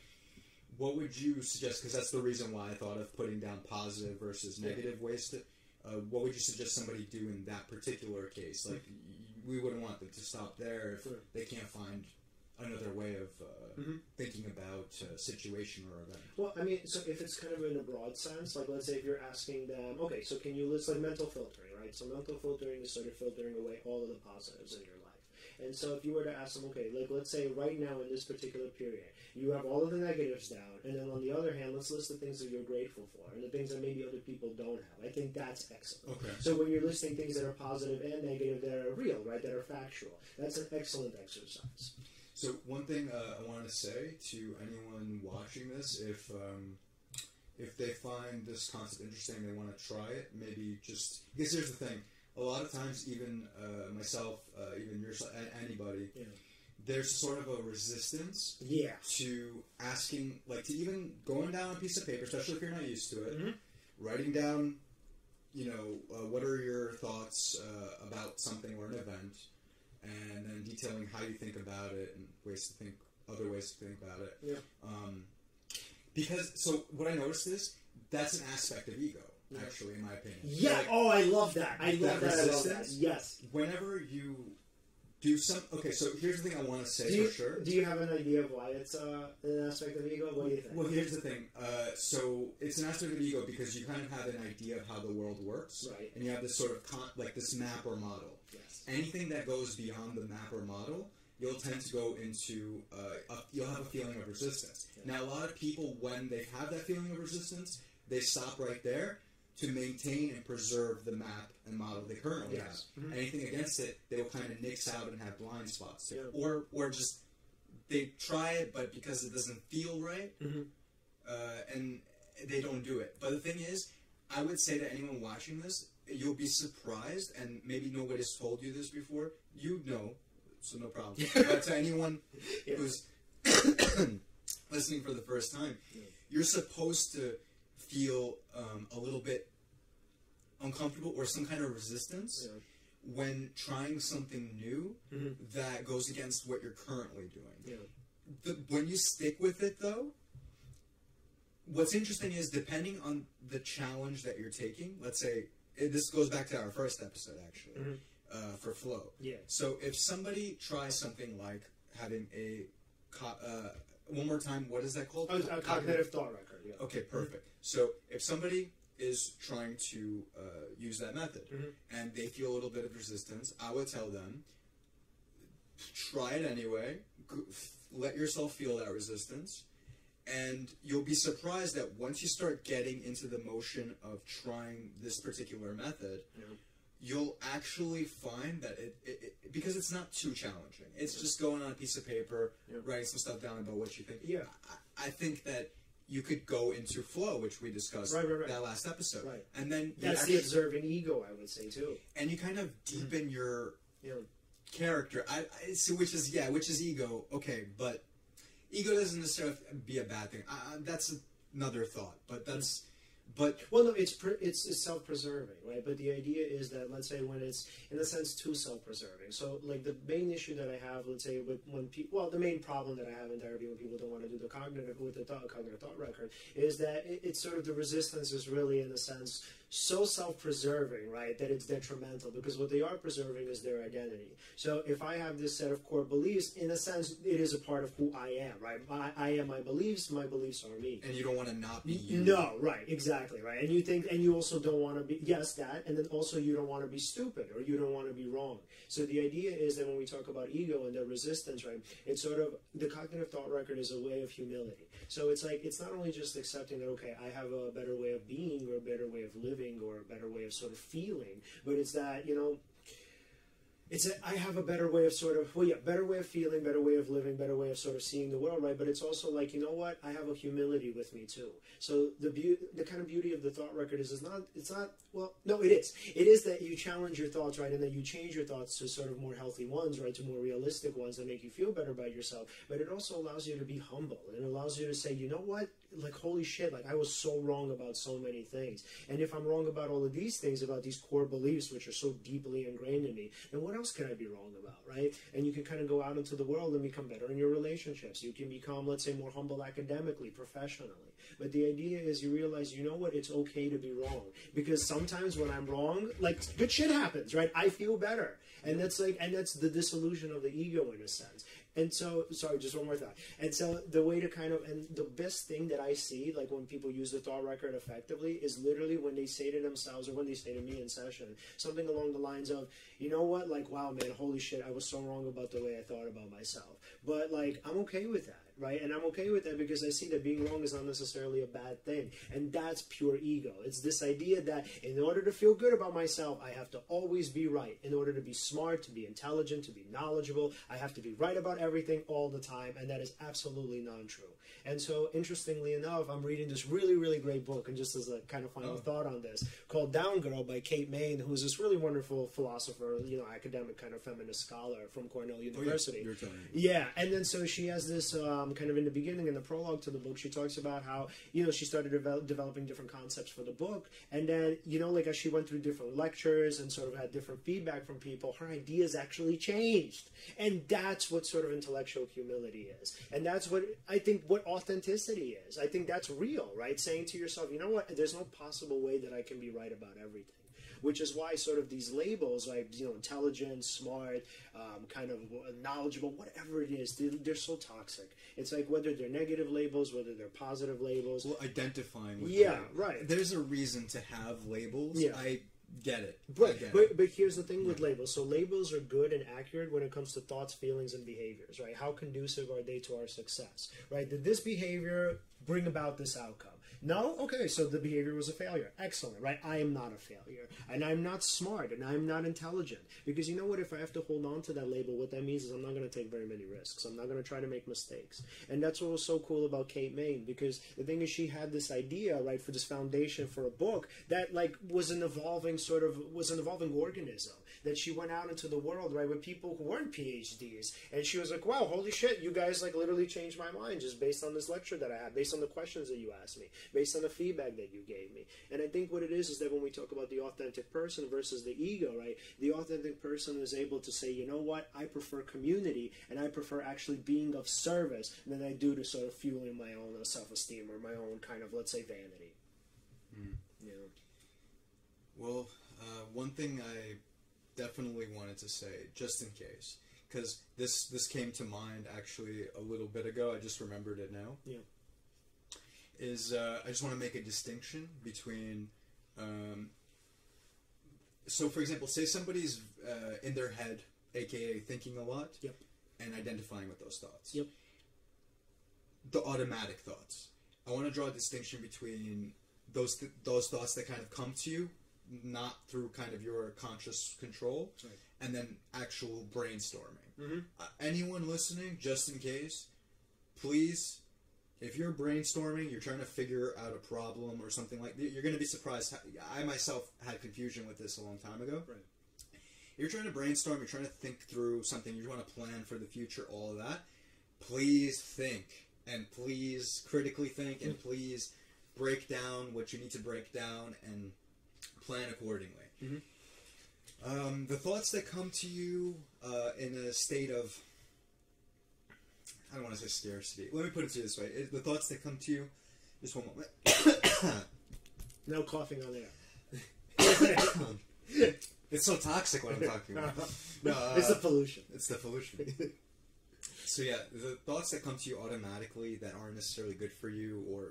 what would you suggest? Because that's the reason why I thought of putting down positive versus negative ways to. Uh, what would you suggest somebody do in that particular case? Like, we wouldn't want them to stop there if Sure. they can't find another way of uh, Mhm. thinking about a situation or event. Well, I mean, so if it's kind of in a broad sense, like let's say if you're asking them, okay, so can you list like mental filtering, right? So mental filtering is sort of filtering away all of the positives in your. And so if you were to ask them, okay, like let's say right now in this particular period, you have all of the negatives down, and then on the other hand, let's list the things that you're grateful for and the things that maybe other people don't have. I think that's excellent. Okay. So when you're listing things that are positive and negative that are real, right, that are factual, that's an excellent exercise. So one thing uh, I wanted to say to anyone watching this, if um, if they find this concept interesting, they want to try it. Maybe just because here's the thing: a lot of times, even uh, myself, uh, even yourself, anybody, Yeah. there's sort of a resistance Yeah. to asking, like to even going down a piece of paper, especially if you're not used to it, Mhm. writing down, you know, uh, what are your thoughts uh, about something or an event, and then detailing how you think about it and ways to think, other ways to think about it. Yeah. Um, because so what I noticed is that's an aspect of ego. Actually, in my opinion. Yeah. Like, oh, I love that. I love That that. Love that. Yes. whenever you do some, okay, so here's the thing I want to say you, for sure. do you have an idea of why it's uh, an aspect of ego? What do you think? Well, here's the thing. Uh, so it's an aspect of ego because you kind of have an idea of how the world works, Right. and you have this sort of con- like this map or model. Yes. Anything that goes beyond the map or model, you'll tend to go into. Uh, a, you'll have a feeling of resistance. Yeah. Now, a lot of people, when they have that feeling of resistance, they stop right there to maintain and preserve the map and model they currently Yes. have. Mhm. Anything against it, they will kind of nix out and have blind spots. Yeah. or or just they try it, but because it doesn't feel right, Mhm. uh, and they don't do it. But the thing is, I would say to anyone watching this, you'll be surprised, and maybe nobody's told you this before. You know, so no problem. but to anyone Yeah. who's listening for the first time, Yeah. you're supposed to feel um, a little bit uncomfortable or some kind of resistance Yeah. when trying something new Mhm. that goes against what you're currently doing. Yeah. The, when you stick with it, though, what's interesting is depending on the challenge that you're taking. Let's say this goes back to our first episode, actually, Mhm. uh, for flow. Yeah. So if somebody tries something like having a co- uh, one more time, what is that called? Oh, a cognitive thought record. Yeah. Okay, perfect. So if somebody is trying to uh, use that method Mhm. and they feel a little bit of resistance, I would tell them try it anyway. Let yourself feel that resistance, and you'll be surprised that once you start getting into the motion of trying this particular method, Yeah. you'll actually find that it, it, it because it's not too challenging. It's just going on a piece of paper, Yeah. writing some stuff down about what you think. Yeah. I, I think that you could go into flow, which we discussed Right, right, right. that last episode, Right. and then you That's actually, the observing ego, I would say too. and you kind of deepen your Yeah. character. I, I see, which is yeah, which is ego. Okay, but ego doesn't necessarily be a bad thing. Uh, that's another thought, but that's but Well, no, it's it's, it's self-preserving, right? But the idea is that let's say when it's in a sense too self-preserving. So, like the main issue that I have, let's say, with when people, well, the main problem that I have in therapy when people don't want to do the cognitive with the thought, cognitive thought record is that it, it's sort of the resistance is really in a sense so self-preserving, right, that it's detrimental because what they are preserving is their identity. So, if I have this set of core beliefs, in a sense, it is a part of who I am, right? I, I am my beliefs. My beliefs are me. and you don't want to not be you. No, right, exactly, right. And you think, and you also don't want to be, yes, that, and then also you don't want to be stupid or you don't want to be wrong. So the idea is that when we talk about ego and the resistance, right, it's sort of the cognitive thought record is a way of humility. So it's like, it's not only just accepting that, okay, I have a better way of being or a better way of living or a better way of sort of feeling, but it's that, you know, it's a, I have a better way of sort of well yeah better way of feeling better way of living better way of sort of seeing the world right? But it's also like you know what? I have a humility with me too. So the beauty the kind of beauty of the thought record is it's not it's not well no it is. It is that you challenge your thoughts right? And then you change your thoughts to sort of more healthy ones right? To more realistic ones that make you feel better about yourself. But it also allows you to be humble. And allows you to say you know what like holy shit like I was so wrong about so many things and if I'm wrong about all of these things about these core beliefs which are so deeply ingrained in me then what else can I be wrong about, right? And you can kind of go out into the world and become better in your relationships. You can become, let's say, more humble academically, professionally. But the idea is you realize, you know what, it's okay to be wrong. Because sometimes when I'm wrong, like good shit happens, right? I feel better. And that's like, and that's the disillusion of the ego in a sense. And so, sorry, just one more thought. And so, the way to kind of, and the best thing that I see, like when people use the thought record effectively, is literally when they say to themselves, or when they say to me in session, something along the lines of, you know what, like, wow, man, holy shit, I was so wrong about the way I thought about myself. But, like, I'm okay with that right? And I'm okay with that because I see that being wrong is not necessarily a bad thing. And that's pure ego. It's this idea that in order to feel good about myself, I have to always be right. In order to be smart, to be intelligent, to be knowledgeable, I have to be right about everything all the time. And that is absolutely non true. And so, interestingly enough, I'm reading this really, really great book, and just as a kind of final Oh. thought on this, called Down Girl by Kate Main, who's this really wonderful philosopher, you know, academic kind of feminist scholar from Cornell Oh, yeah, University. you were. Yeah, and then so she has this um, Um, kind of in the beginning, in the prologue to the book, she talks about how you know she started devel- developing different concepts for the book, and then you know like as she went through different lectures and sort of had different feedback from people, her ideas actually changed, and that's what sort of intellectual humility is, and that's what I think what authenticity is. I think that's real, right? Saying to yourself, you know what, there's no possible way that I can be right about everything which is why sort of these labels like you know intelligent smart um, kind of knowledgeable whatever it is they're, they're so toxic it's like whether they're negative labels whether they're positive labels Well, identifying the Yeah, right. There's a reason to have labels. Yeah. I get it. Right, get but, it. but here's the thing with labels. So labels are good and accurate when it comes to thoughts, feelings, and behaviors, right? How conducive are they to our success, right? Did this behavior bring about this outcome? No? Oh, okay, so the behavior was a failure. Excellent, right? I am not a failure. And I'm not smart and I'm not intelligent. Because you know what? If I have to hold on to that label, what that means is I'm not going to take very many risks. I'm not going to try to make mistakes. And that's what was so cool about Kate Main because the thing is she had this idea, right, for this foundation for a book that like was an evolving sort of was an evolving organism that she went out into the world, right, with people who weren't PhDs. And she was like, Wow, holy shit, you guys like literally changed my mind just based on this lecture that I had, based on the questions that you asked me, based on the feedback that you gave me. And I think what it is is that when we talk about the authentic person versus the ego, right, the authentic person is able to say, you know what, I prefer community and I prefer actually being of service than I do to sort of fueling my own uh, self esteem or my own kind of, let's say, vanity. Yeah. Well, uh, one thing I definitely wanted to say, just in case, because this this came to mind actually a little bit ago. I just remembered it now. Yeah. Is uh, I just want to make a distinction between. Um, so, for example, say somebody's uh, in their head, aka thinking a lot, Yep. and identifying with those thoughts. Yep. The automatic thoughts. I want to draw a distinction between those th- those thoughts that kind of come to you, not through kind of your conscious control, Right. and then actual brainstorming. Mhm. Uh, anyone listening, just in case, please, if you're brainstorming, you're trying to figure out a problem or something like that, you're going to be surprised. I myself had confusion with this a long time ago. Right. You're trying to brainstorm, you're trying to think through something, you want to plan for the future, all of that. Please think and please critically think and please break down what you need to break down and plan accordingly. Mhm. Um, the thoughts that come to you uh, in a state of I don't want to say scarcity. Let me put it to you this way: It- the thoughts that come to you. Just one moment. No coughing on air. it's so toxic what I'm talking about. No, uh, it's the pollution. It's the pollution. so yeah, the thoughts that come to you automatically that aren't necessarily good for you, or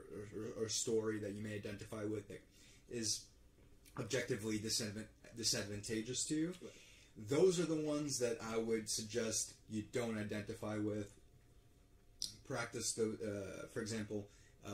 or, or story that you may identify with that is objectively disadvan- disadvantageous to you. Those are the ones that I would suggest you don't identify with. Practice the, uh, for example, uh,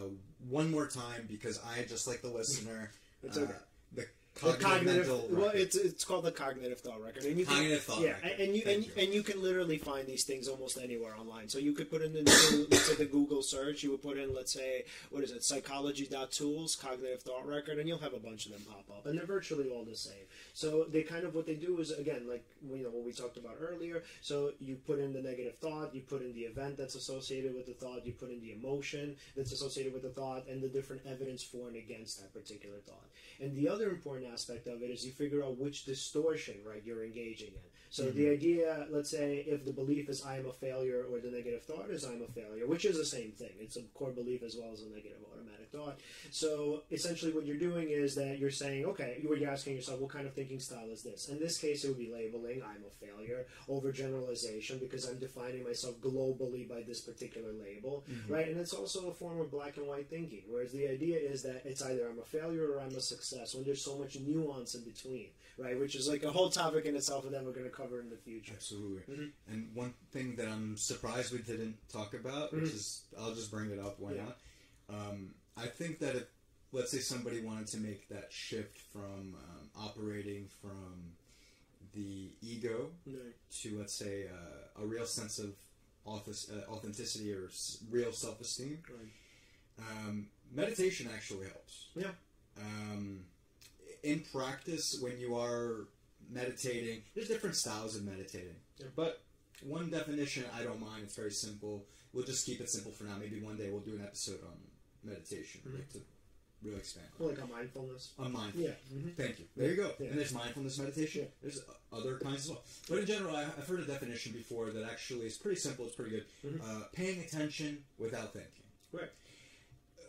one more time because I just like the listener. Uh, okay. the The cognitive, cognitive, well, record. it's it's called the cognitive thought record, and you can, thought yeah, record. and you Thank and, you. and you can literally find these things almost anywhere online. So you could put in the let's say the Google search, you would put in let's say what is it, psychology.tools, cognitive thought record, and you'll have a bunch of them pop up, and they're virtually all the same. So they kind of what they do is again like you know what we talked about earlier. So you put in the negative thought, you put in the event that's associated with the thought, you put in the emotion that's associated with the thought, and the different evidence for and against that particular thought. And the other important aspect of it is you figure out which distortion, right, you're engaging in. So the mm-hmm. idea, let's say, if the belief is I am a failure, or the negative thought is I'm a failure, which is the same thing. It's a core belief as well as a negative automatic thought. So essentially, what you're doing is that you're saying, okay, you you're asking yourself, what kind of thinking style is this? In this case, it would be labeling I'm a failure, overgeneralization, because I'm defining myself globally by this particular label, mm-hmm. right? And it's also a form of black and white thinking, whereas the idea is that it's either I'm a failure or I'm a success, when there's so much nuance in between, right? Which is like a whole topic in itself, and then we're going to cover in the future. Absolutely. Mhm. And one thing that I'm surprised we didn't talk about, which Mhm. is I'll just bring it up. Why Yeah. not? Um, I think that if let's say somebody wanted to make that shift from um, operating from the ego to let's say uh, a real sense of office, uh, authenticity or s- real self-esteem, Right. um, meditation actually helps. Yeah. Um, in practice, when you are meditating, there's different styles of meditating. Yeah. But one definition, I don't mind. It's very simple. We'll just keep it simple for now. Maybe one day we'll do an episode on meditation Mhm. like, to really expand Well, like a mindfulness. on mindful. Yeah. hmm Thank you. There you go. Yeah. And there's mindfulness meditation. Yeah. There's other kinds as well. But in general, I- I've heard a definition before that actually is pretty simple. It's pretty good. Mhm. Uh, paying attention without thinking. Right. Uh,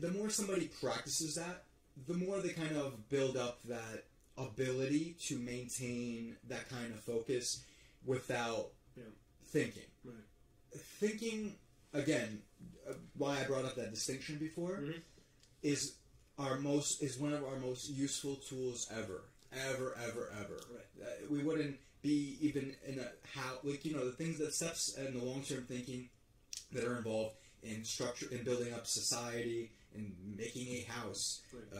the more somebody practices that, the more they kind of build up that ability to maintain that kind of focus without Yeah. thinking. Right. Thinking again, uh, why I brought up that distinction before Mhm. is our most is one of our most useful tools ever, ever, ever, ever. Right. Uh, we wouldn't be even in a how like you know the things that steps in the long term thinking that are involved in structure in building up society in making a house. Uh,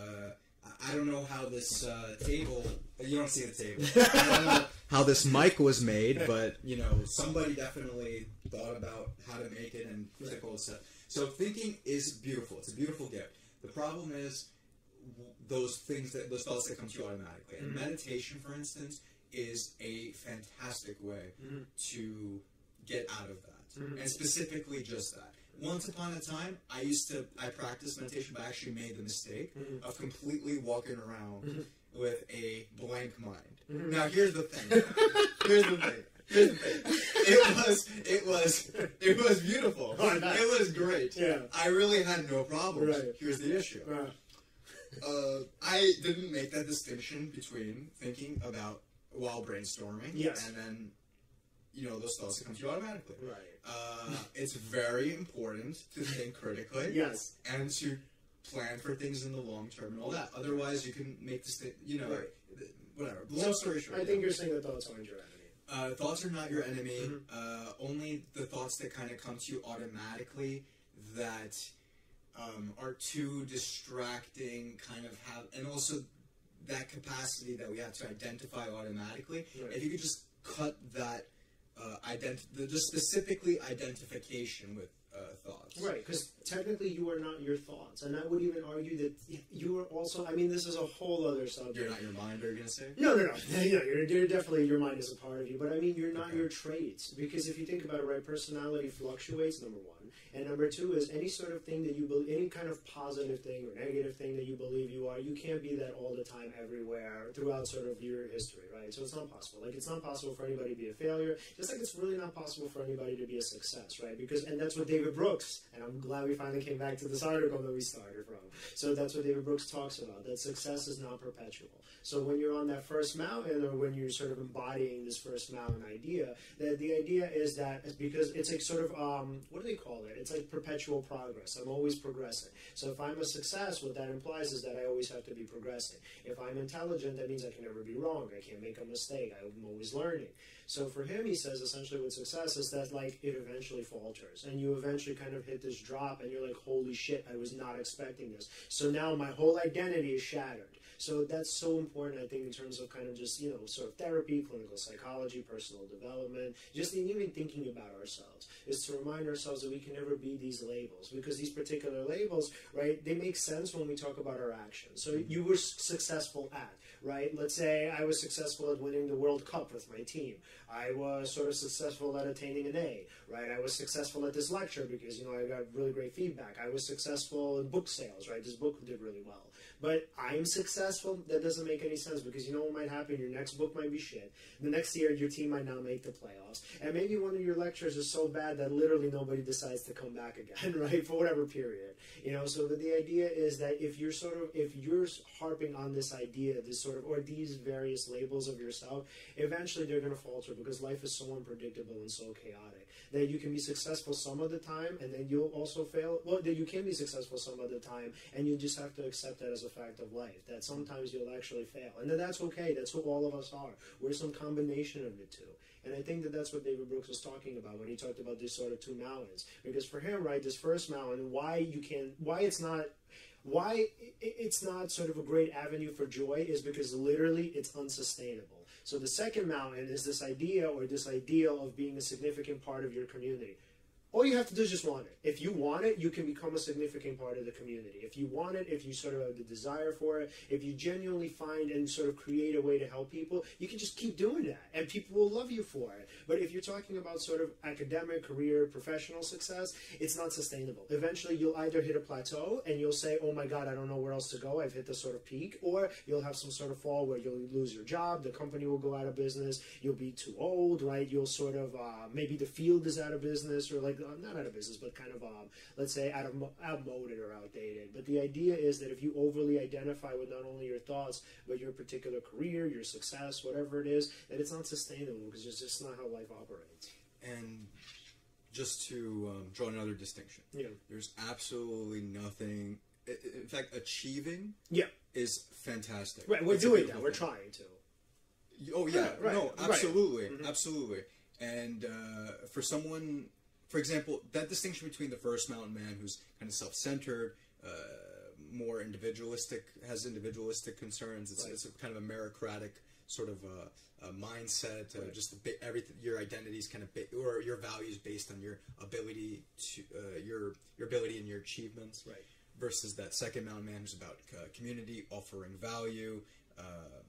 I- I don't know how this uh, table. You don't see the table. I don't know how this mic was made, but you know somebody definitely thought about how to make it and took all the steps. So thinking is beautiful. It's a beautiful gift. The problem is those things that those thoughts that come to you automatically. And Mhm. meditation, for instance, is a fantastic way Mhm. to get out of that, Mhm. and specifically just that. Once upon a time, I used to I practiced meditation, but I actually made the mistake Mhm. of completely walking around Mhm. with a blank mind. Mhm. Now here's the thing. here's the thing. Here's the thing. It was it was it was beautiful. Oh, bet. it was great. Yeah. I really had no problems. Right. Here's the issue. Right. Uh, I didn't make that distinction between thinking about while brainstorming Yes. and then you know those thoughts that come to you automatically. Right. Uh, it's very important to think critically Yes. and to plan for things in the long term and all that. Otherwise, you can make the thi- you know, Right. whatever. Long story short, I think you're saying that thoughts aren't your enemy. uh, thoughts are not your enemy. Mhm. Uh, only the thoughts that kind of come to you automatically that um, are too distracting, kind of have, and also that capacity that we have to identify automatically. Right. If you could just cut that uh, ident- the just specifically identification with uh, thoughts. Right, because technically you are not your thoughts, and I would even argue that you are also. I mean, this is a whole other subject. You're not your mind, are you gonna say? No, no, no. no you're, you're definitely your mind is a part of you, but I mean, you're not Okay. your traits because if you think about it, right, personality fluctuates. Number one. And number two is any sort of thing that you believe, any kind of positive thing or negative thing that you believe you are, you can't be that all the time, everywhere, throughout sort of your history, right? So it's not possible. Like it's not possible for anybody to be a failure, just like it's really not possible for anybody to be a success, right? Because and that's what David Brooks, and I'm glad we finally came back to this article that we started from. So that's what David Brooks talks about. That success is not perpetual. So when you're on that first mountain, or when you're sort of embodying this first mountain idea, that the idea is that because it's like sort of um, what do they call it? It's like perpetual progress. I'm always progressing. So if I'm a success, what that implies is that I always have to be progressing. If I'm intelligent, that means I can never be wrong. I can't make a mistake. I'm always learning. So for him, he says essentially with success is that like it eventually falters and you eventually kind of hit this drop and you're like, holy shit, I was not expecting this. So now my whole identity is shattered. So that's so important, I think, in terms of kind of just, you know, sort of therapy, clinical psychology, personal development, just in even thinking about ourselves, is to remind ourselves that we can never be these labels because these particular labels, right, they make sense when we talk about our actions. So mm-hmm. you were successful at, right? Let's say I was successful at winning the World Cup with my team. I was sort of successful at attaining an A, right? I was successful at this lecture because, you know, I got really great feedback. I was successful in book sales, right? This book did really well. But I'm successful, that doesn't make any sense because you know what might happen? Your next book might be shit. The next year, your team might not make the playoffs. And maybe one of your lectures is so bad that literally nobody decides to come back again, right? For whatever period. You know, so the idea is that if you're sort of, if you're harping on this idea, this sort of, or these various labels of yourself, eventually they're going to falter because life is so unpredictable and so chaotic that you can be successful some of the time and then you'll also fail. Well, that you can be successful some of the time and you just have to accept that as a fact of life. That sometimes you'll actually fail, and then that's okay. That's who all of us are. We're some combination of the two. And I think that that's what David Brooks was talking about when he talked about these sort of two mountains. Because for him, right, this first mountain, why you can, why it's not why it's not sort of a great avenue for joy is because literally it's unsustainable. So the second mountain is this idea or this ideal of being a significant part of your community. All you have to do is just want it. If you want it, you can become a significant part of the community. If you want it, if you sort of have the desire for it, if you genuinely find and sort of create a way to help people, you can just keep doing that and people will love you for it. But if you're talking about sort of academic, career, professional success, it's not sustainable. Eventually, you'll either hit a plateau and you'll say, oh my God, I don't know where else to go. I've hit the sort of peak. Or you'll have some sort of fall where you'll lose your job, the company will go out of business, you'll be too old, right? You'll sort of, uh, maybe the field is out of business or like uh, not out of business, but kind of, um, let's say, out of outmoded or outdated. But the idea is that if you overly identify with not only your thoughts, but your particular career, your success, whatever it is, that it's not sustainable because it's just not how life operates. And just to um, draw another distinction, yeah, there's absolutely nothing. In fact, achieving yeah is fantastic. Right, we're it's doing that. We're trying to. Oh yeah, right, no, absolutely, right. mm-hmm. absolutely. And uh, for someone, for example, that distinction between the first mountain man, who's kind of self-centered, uh, more individualistic, has individualistic concerns. It's, right. it's kind of a meritocratic sort of uh, mindset. Right. Just everything, your identity is kind of ba- or your values based on your ability to uh, your your ability and your achievements. Right. Versus that second mountain man, who's about uh, community, offering value. Um,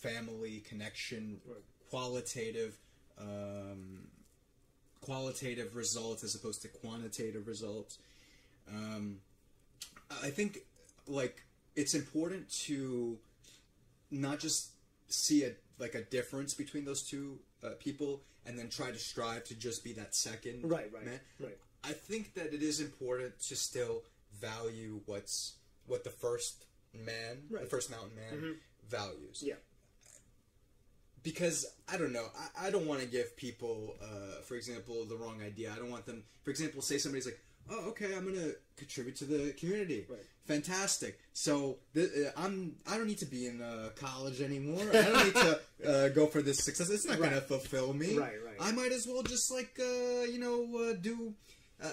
family connection, right. qualitative, um, qualitative results as opposed to quantitative results. Um, I think like it's important to not just see a like a difference between those two uh, people and then try to strive to just be that second right right man. right. I think that it is important to still value what's what the first man, right. the first mountain man, mm-hmm. values. Yeah because I don't know. I, I don't want to give people, uh, for example, the wrong idea. I don't want them, for example, say somebody's like, "Oh, okay, I'm gonna contribute to the community. Right. Fantastic. So th- uh, I'm. I don't need to be in uh, college anymore. I don't need to uh, go for this success. It's not Right. gonna fulfill me. Right, right. I might as well just like uh, you know uh, do. Uh,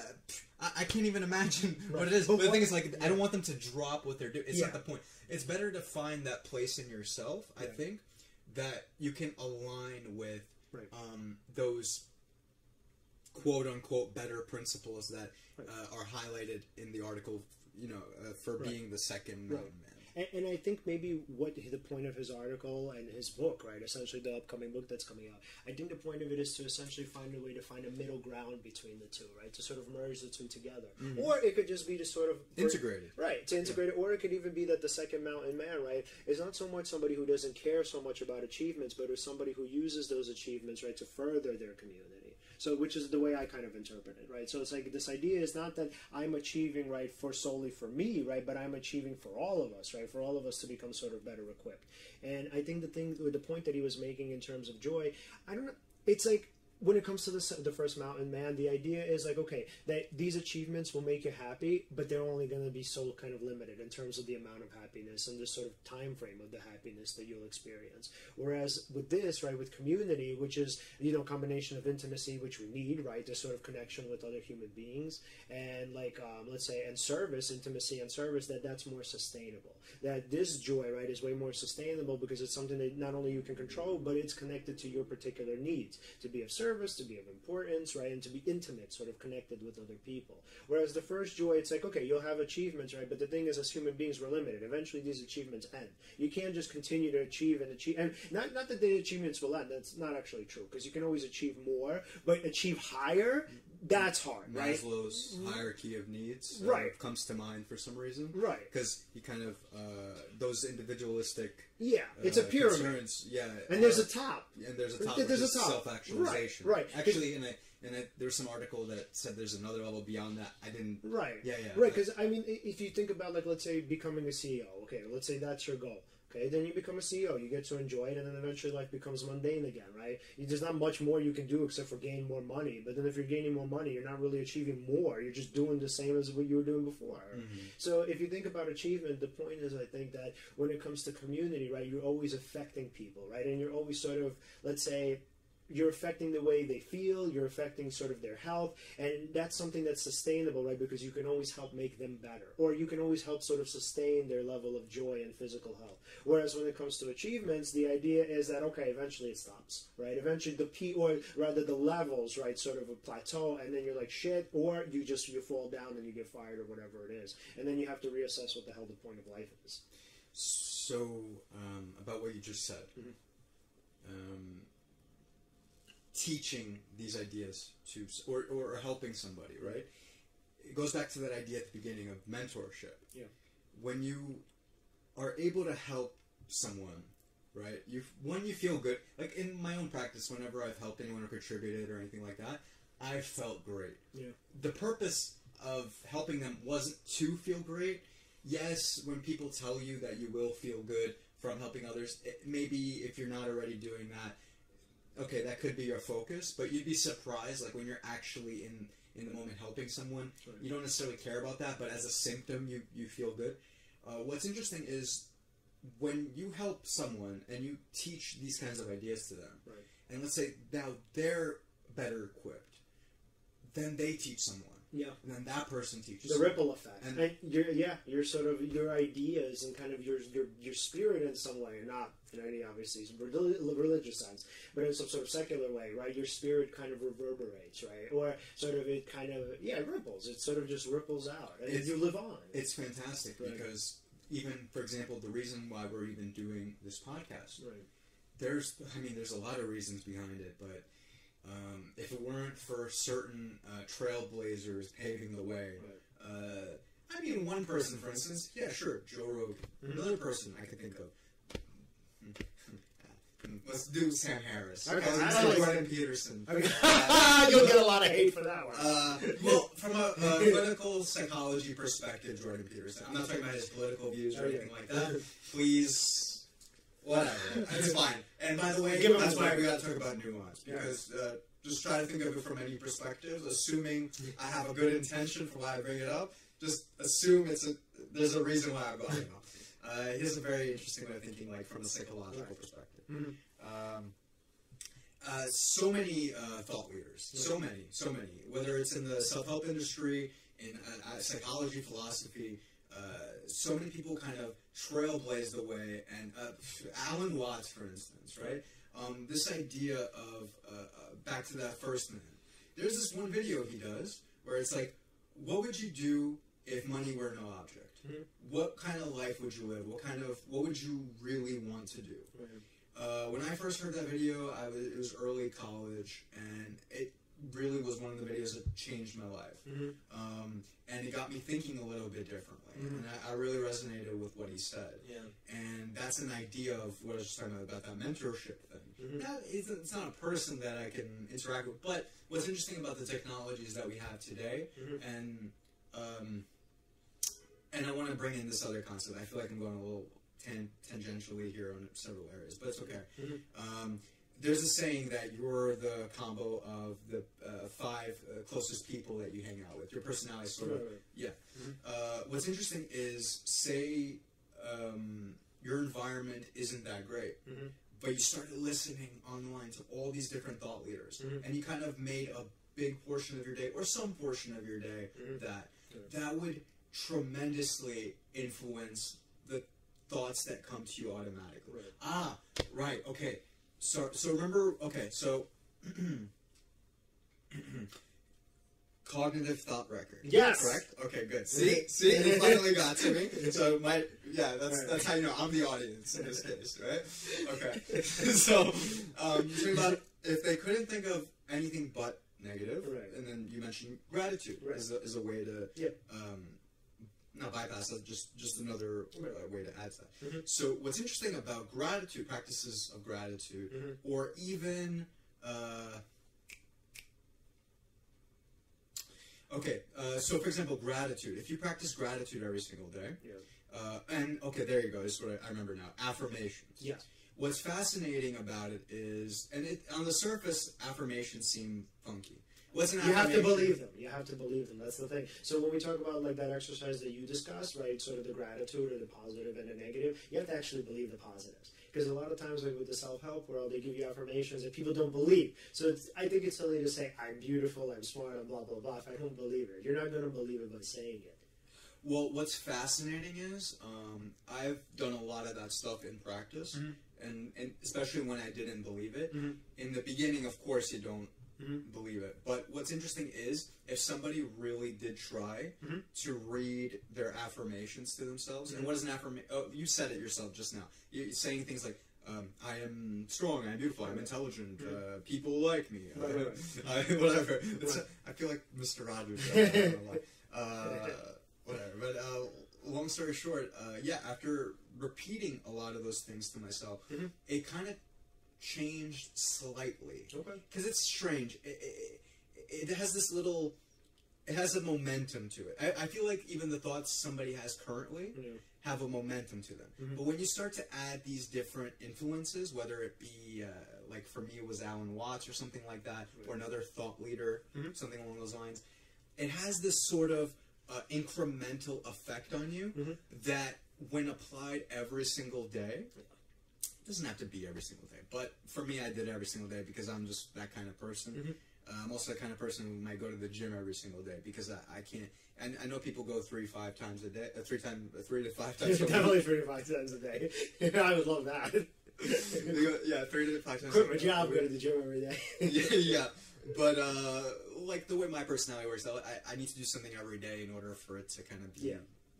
I, I can't even imagine what it is. But But, the thing is, like, I don't want them to drop what they're doing. It's not the point. It's better to find that place in yourself. I think that you can align with Right. um, those quote unquote better principles that Right. uh, are highlighted in the article. You know, uh, for Right. being the second man. And, and I think maybe what the point of his article and his book, right, essentially the upcoming book that's coming out, I think the point of it is to essentially find a way to find a middle ground between the two, right, to sort of merge the two together. Mm-hmm. Or it could just be to sort of Integrated. Right, to integrate it, or it could even be that the second mountain man, right, is not so much somebody who doesn't care so much about achievements, but is somebody who uses those achievements, right, to further their community. So, which is the way I kind of interpret it, right? So it's like this idea is not that I'm achieving, right, for solely for me, right, but I'm achieving for all of us, right, for all of us to become sort of better equipped. And I think the thing, the point that he was making in terms of joy, I don't know, it's like when it comes to the, the first mountain man the idea is like okay that these achievements will make you happy but they're only going to be so kind of limited in terms of the amount of happiness and the sort of time frame of the happiness that you'll experience. Whereas with this right with community which is you know combination of intimacy which we need right this sort of connection with other human beings and like um, let's say and service intimacy and service that that's more sustainable. That this joy right is way more sustainable because it's something that not only you can control but it's connected to your particular needs. To be of service to be of importance right and to be intimate sort of connected with other people. Whereas the first joy it's like okay you'll have achievements right but the thing is as human beings we're limited. Eventually these achievements end. You can't just continue to achieve and achieve and not not that the achievements will end that's not actually true because you can always achieve more but achieve higher that's hard right Maslow's hierarchy of needs uh, Right. comes to mind for some reason. Right. Because he kind of uh, those individualistic. yeah it's a uh, pyramid concerns, yeah. and there's a top and there's a top. There's a top. Self-actualization. Right, right. Actually, in a in a there's some article that said there's another level beyond that. I didn't. Right. Yeah, yeah. Right, because I mean, if you think about like, let's say becoming a CEO. Okay, let's say that's your goal. Okay, then you become a CEO. You get to enjoy it, and then eventually life becomes mundane again, right? There's not much more you can do except for gain more money. But then if you're gaining more money, you're not really achieving more. You're just doing the same as what you were doing before. Mm-hmm. So if you think about achievement, the point is, I think that when it comes to community, right, you're always affecting people, right, and you're always sort of, let's say, you're affecting the way they feel you're affecting sort of their health and that's something that's sustainable right? Because you can always help make them better or you can always help sort of sustain their level of joy and physical health. Whereas when it comes to achievements the idea is that okay eventually it stops right? Eventually the p or rather the levels right sort of a plateau and then you're like shit or you just you fall down and you get fired or whatever it is and then you have to reassess what the hell the point of life is. So um, about what you just said, um, teaching these ideas to or, or helping somebody, right? It goes back to that idea at the beginning of mentorship. Yeah. When you are able to help someone, right? You when you feel good, like in my own practice, whenever I've helped anyone or contributed or anything like that, I felt great yeah the purpose of helping them wasn't to feel great. Yes, when people tell you that you will feel good from helping others, it, maybe if you're not already doing that, okay, that could be your focus. But you'd be surprised, like when you're actually in in the moment helping someone, Right. you don't necessarily care about that, but as a symptom, you you feel good. Uh, what's interesting is when you help someone and you teach these kinds of ideas to them, right and let's say now they're better equipped, then they teach someone yeah. And then that person teaches. the ripple effect. And- and, your yeah your sort of your ideas and kind of your your your spirit in some way not in any obviously reli- religious sense but in some sort of secular way right? Your spirit kind of reverberates right? Or sort of it kind of yeah it ripples. It sort of just ripples out and It's- you live on. It's fantastic Right. because even, for example, the reason why we're even doing this podcast, right. there's, I mean, there's a lot of reasons behind it, but um, if it weren't for certain uh, trailblazers paving the way, uh, I mean, one person, for instance, yeah, sure, Joe Rogan. Mm-hmm. Another person I could think of. Let's do Sam Harris. Okay, Let's I do like- Jordan Peterson. okay. you'll get a lot of hate for that one Uh, well, from a, a political psychology perspective, Jordan Peterson. I'm not talking about his political views or anything like that. Please, whatever. It's fine. And by the way, Give that's why we got to talk about nuance because uh, just try to think of it from any perspectives. Assuming I have a good intention for why I bring it up, just assume it's a there's a reason why I go. it up. Uh, he has a very interesting way of thinking, like from a psychological perspective. Mhm. Um, uh, so many uh, thought leaders, so many, so many. Whether it's in the self-help industry, in uh, uh, psychology, philosophy, uh, so many people kind of trailblazed the way. And uh, Alan Watts, for instance, right? Um, this idea of uh, uh, back to that first man. There's this one video he does where it's like, what would you do if money were no object, Mhm. what kind of life would you live? What kind of what would you really want to do? Uh, when I first heard that video, I was it was early college, and it really was one of the videos that changed my life. Mhm. Um, and it got me thinking a little bit differently, Mhm. and I, I really resonated with what he said. Yeah. And that's an idea of what I was just talking about, about that mentorship thing. Mhm. That is, it's not a person that I can interact with, but what's interesting about the technologies that we have today, Mhm. and um, and I want to bring in this other concept. I feel like I'm going a little tan- tangentially here on several areas, but it's okay. Mhm. Um, there's a saying that you're the combo of the uh, five uh, closest people that you hang out with. Your personality is sort of yeah. Mhm. Uh, what's interesting is, say, um, your environment isn't that great, Mhm. but you started listening online to all these different thought leaders, Mhm. and you kind of made a big portion of your day, or some portion of your day, Mhm. that Yeah. that would tremendously influence the thoughts that come to you automatically. Right. Ah, right. Okay. So, so remember. Okay. So. Cognitive thought record. Yes. Correct. Okay. Good. See, see, it finally got to me. So my, yeah, that's that's how you know I'm the audience in this case, right? Okay. so, um, you about if they couldn't think of anything but negative, Right. and then you mentioned gratitude Right. is, a, is a way to Yeah. um, not bypass that, just just another uh, way to add to that. Mhm. So what's interesting about gratitude, practices of gratitude, Mhm. or even uh, okay, uh, so for example, gratitude. If you practice gratitude every single day, Yeah. uh, and okay, there you go. This is what I, I remember now. Affirmations. Yeah. What's fascinating about it is, and it, on the surface, affirmations seem funky. You have to believe them. You have to believe them. That's the thing. So when we talk about like that exercise that you discussed, right? Sort of the gratitude or the positive and the negative, you have to actually believe the positives. Because a lot of times, like with the self-help world, they give you affirmations that people don't believe. So it's, I think it's silly to say I'm beautiful, I'm smart, I'm blah blah blah. If I don't believe it, you're not going to believe it by saying it. Well, what's fascinating is um, I've done a lot of that stuff in practice, Mhm. and, and especially when I didn't believe it. Mhm. In the beginning, of course, you don't Mhm. believe it. But what's interesting is if somebody really did try Mhm. to read their affirmations to themselves, and what is an affirmation? Oh, you said it yourself just now. You're saying things like. Um, I am strong. I'm beautiful. I'm intelligent. Uh, people like me. Right, right, I, whatever. It's, I feel like Mr. Rogers. I don't know why. uh, whatever. But uh, long story short, uh, yeah. After repeating a lot of those things to myself, Mhm. it kind of changed slightly Okay. because it's strange. It, it, it has this little. It has a momentum to it. I, I feel like even the thoughts somebody has currently Yeah. have a momentum to them. Mhm. But when you start to add these different influences, whether it be uh, like for me it was Alan Watts or something like that, or another thought leader, Mhm. something along those lines, it has this sort of uh, incremental effect on you Mhm. that when applied every single day, doesn't have to be every single day, but for me I did it every single day because I'm just that kind of person. Mhm. Uh, I'm also the kind of person who might go to the gym every single day because I, I can't. And I know people go three, five times a day, uh, three time, uh, three to five times. a week. Definitely three to five times a day. I would love that. Go- yeah, three to five times. Quit my job, go to the gym every day. yeah, yeah, but uh, like the way my personality works, I, I need to do something every day in order for it to kind of be Yeah.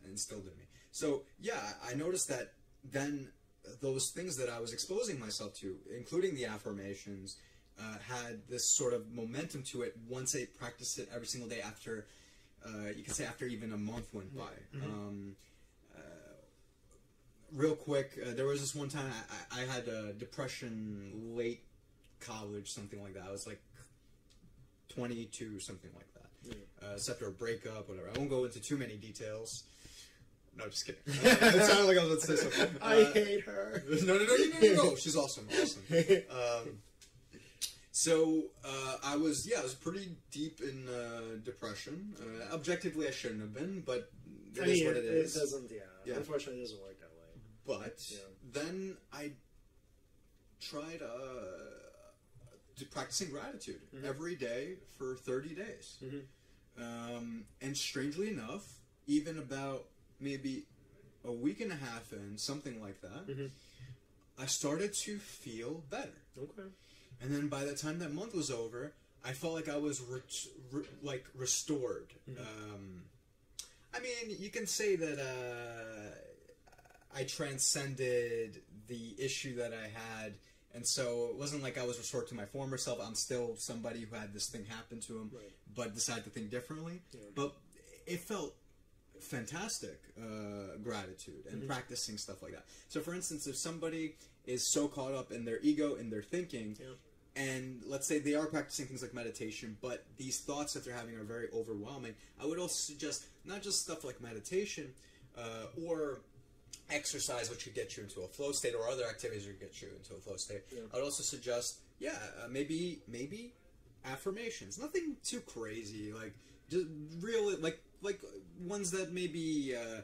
instilled in me. So yeah, I noticed that then those things that I was exposing myself to, including the affirmations, uh, had this sort of momentum to it once I practiced it every single day after, uh, you could say after even a month went by. Mhm. Um, uh, real quick, uh, there was this one time I, I, had a depression late college, something like that. I was like 22, something like that. Uh, it's after a breakup, whatever. I won't go into too many details. No, just kidding. Uh, it sounded like I was about to say something. I Uh, hate her. no, no, no, no, no, no. She's awesome, awesome. Um, so uh, I was, yeah, I was pretty deep in uh, depression. Uh, objectively, I shouldn't have been, but it I is mean, what it, it is. It doesn't. Yeah, Yeah. unfortunately, it doesn't work that way. But Yeah. then I tried uh, to practicing gratitude Mhm. every day for 30 days. Mhm. Um, and strangely enough, even about maybe a week and a half in, something like that, Mhm. I started to feel better. Okay. And then by the time that month was over, I felt like I was re- re- like restored. Mhm. Um, I mean, you can say that uh, I transcended the issue that I had, and so it wasn't like I was restored to my former self. I'm still somebody who had this thing happen to him, Right. but decided to think differently. Yeah. But it felt fantastic uh, gratitude and Mhm. practicing stuff like that. So, for instance, if somebody is so caught up in their ego in their thinking, Yeah. and let's say they are practicing things like meditation, but these thoughts that they're having are very overwhelming, I would also suggest not just stuff like meditation uh, or exercise, which could get you into a flow state, or other activities that could get you into a flow state. Yeah. I would also suggest, yeah, uh, maybe maybe affirmations, nothing too crazy, like just real, like like ones that maybe uh,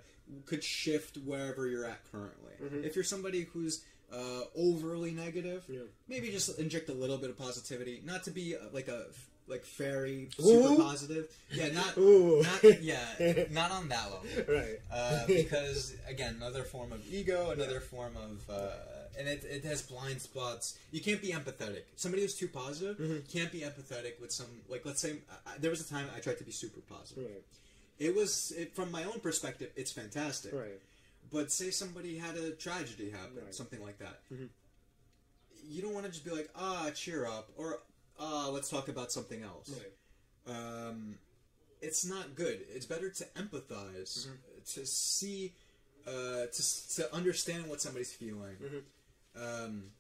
could shift wherever you're at currently. Mhm. If you're somebody who's uh, overly negative, Yeah. maybe just inject a little bit of positivity, not to be uh, like a like fairy Ooh. super positive. Yeah, not Ooh. not yeah, not on that level. right. Uh, because again, another form of ego, another form of, uh, and it, it has blind spots. You can't be empathetic. Somebody who's too positive Mhm. can't be empathetic with some. Like, let's say I, there was a time I tried to be super positive. Right. It was it, from my own perspective, it's fantastic. Right. But say somebody had a tragedy happen, Right. something like that. Mhm. You don't want to just be like, ah, cheer up, or ah, let's talk about something else. Right. Um, it's not good. It's better to empathize, Mhm. to see, uh, to to understand what somebody's feeling. Mhm. Um,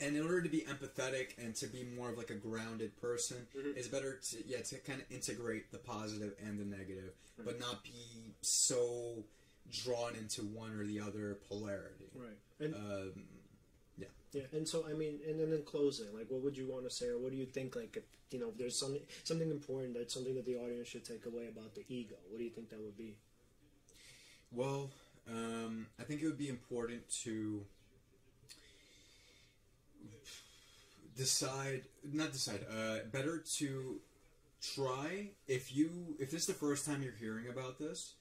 and in order to be empathetic and to be more of like a grounded person, Mhm. it's better to yeah to kind of integrate the positive and the negative, Mm-hmm. but not be so drawn into one or the other polarity. Right. And Um, Yeah, and so I mean, and then in closing, like, what would you want to say, or what do you think? Like, if, you know, if there's something something important that's something that the audience should take away about the ego. What do you think that would be? Well, um, I think it would be important to decide, not decide, uh, better to try, if you, if this is the first time you're hearing about this,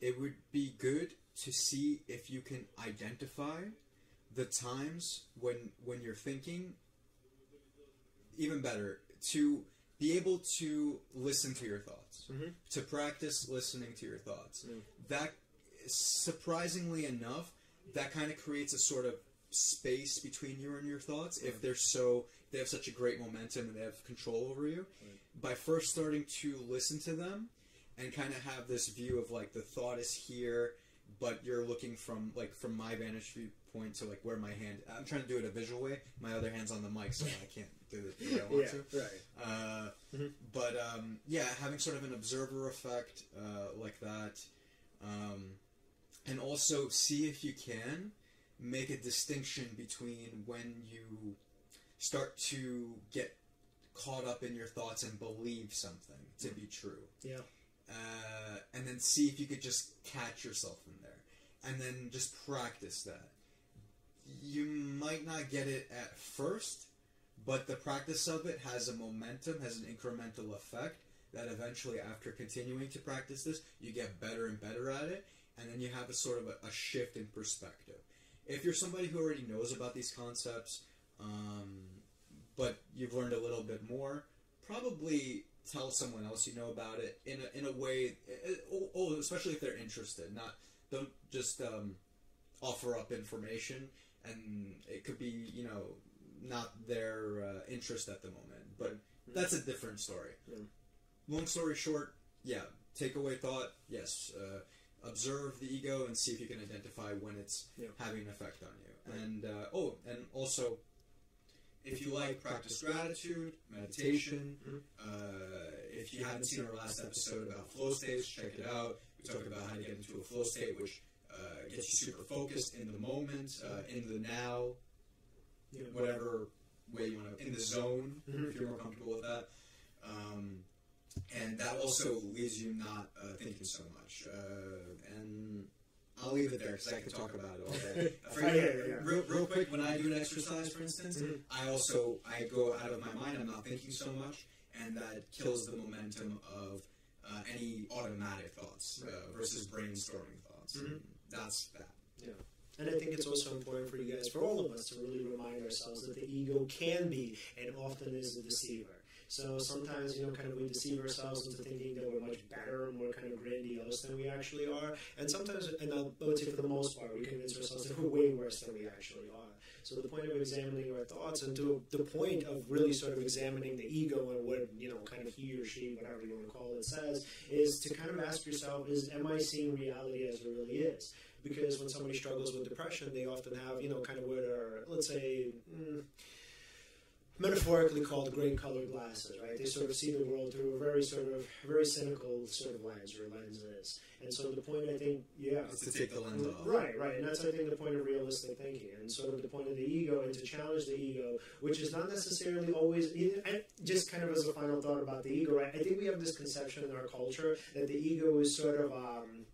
it would be good to see if you can identify the times when, when you're thinking, even better, to be able to listen to your thoughts, Mhm. to practice listening to your thoughts. Mm. That, surprisingly enough, that kind of creates a sort of space between you and your thoughts if they're so they have such a great momentum and they have control over you by first starting to listen to them and kind of have this view of like the thought is here but you're looking from like from my vantage point to like where my hand i'm trying to do it a visual way my other hand's on the mic so i can't do it the way i want to right. uh, Mhm. But um, yeah, having sort of an observer effect uh, like that, um, and also see if you can make a distinction between when you start to get caught up in your thoughts and believe something to be true. Yeah. Uh, and then see if you could just catch yourself in there, and then just practice that. You might not get it at first, but the practice of it has a momentum, has an incremental effect that eventually, after continuing to practice this, you get better and better at it, and then you have a sort of a, a shift in perspective. If you're somebody who already knows about these concepts, um, but you've learned a little bit more, probably tell someone else you know about it in a, in a way, eh, oh, oh, especially if they're interested. Not don't just um, offer up information, and it could be you know not their uh, interest at the moment. But that's a different story. Yeah. Long story short, yeah, takeaway thought, yes. Uh, observe the ego and see if you can identify when it's Yeah. having an effect on you. Right. And uh, oh, and also, if you like practice gratitude, meditation, Mhm. uh, if you haven't seen our last episode about flow states, check it out. We talked about how to get into a flow state, which uh, gets you super focused in the moment, uh, in the now, Yeah. whatever way you want to, in the zone, Mhm. if you're more comfortable with that. Um, and that also leaves you not uh, thinking so much. Uh, and I'll leave it there because I could talk about it all day. For- Yeah, yeah. Real, real quick, when I do an exercise, for instance, Mhm. I also I go out of my mind. I'm not thinking so much, and that kills the momentum of uh, any automatic thoughts uh, versus brainstorming thoughts. Mhm. And that's that. Yeah. And I think it's also important for you guys, for all of us, to really remind ourselves that the ego can be and often is the deceiver. So sometimes, you know, kind of we deceive ourselves into thinking that we're much better more kind of grandiose than we actually are. And sometimes, and I would say for the most part, we convince ourselves that we're way worse than we actually are. So the point of examining our thoughts and to the point of really sort of examining the ego and what, you know, kind of he or she, whatever you want to call it, says, is to kind of ask yourself, is am I seeing reality as it really is? Because when somebody struggles with depression, they often have, you know, kind of what are, let's say, mm, metaphorically called grain colored glasses, right? They sort of see the world through a very sort of very cynical sort of lens or lenses. And so the point I think yeah Is to take the lens off. Right, right. And that's I think the point of realistic thinking and sort of the point of the ego and to challenge the ego, which is not necessarily always and just kind of as a final thought about the ego, right? I think we have this conception in our culture that the ego is sort of um,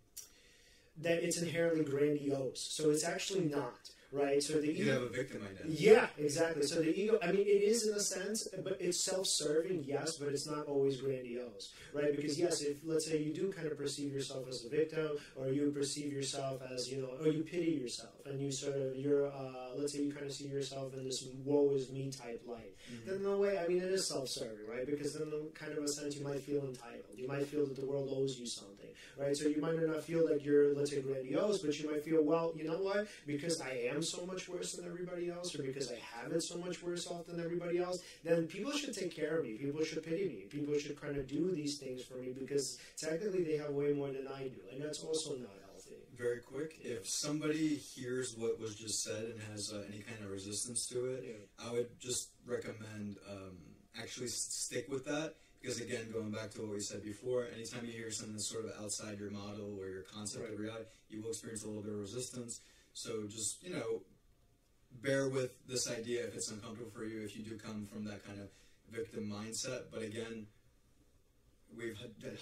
that it's inherently grandiose. So it's actually not right? So the You ego, have a victim identity. yeah, exactly. So the ego, I mean, it is in a sense, but it's self-serving, yes, but it's not always grandiose, right? Because yes, if let's say you do kind of perceive yourself as a victim, or you perceive yourself as you know, or you pity yourself, and you sort of you're, uh, let's say you kind of see yourself in this woe is me type light, then in a way, I mean, it is self-serving, right? Because then, in kind of a sense, you might feel entitled. You might feel that the world owes you something, right? So you might not feel like you're, let's say, grandiose, but you might feel, well, you know what? Because I am so much worse than everybody else, or because I have it so much worse off than everybody else, then people should take care of me. People should pity me. People should kind of do these things for me because technically they have way more than I do, and that's also not. Very quick. If somebody hears what was just said and has uh, any kind of resistance to it, Yeah. I would just recommend um, actually s- stick with that because again, going back to what we said before, anytime you hear something that's sort of outside your model or your concept of reality, you will experience a little bit of resistance. So just you know, bear with this idea if it's uncomfortable for you if you do come from that kind of victim mindset. But again. We've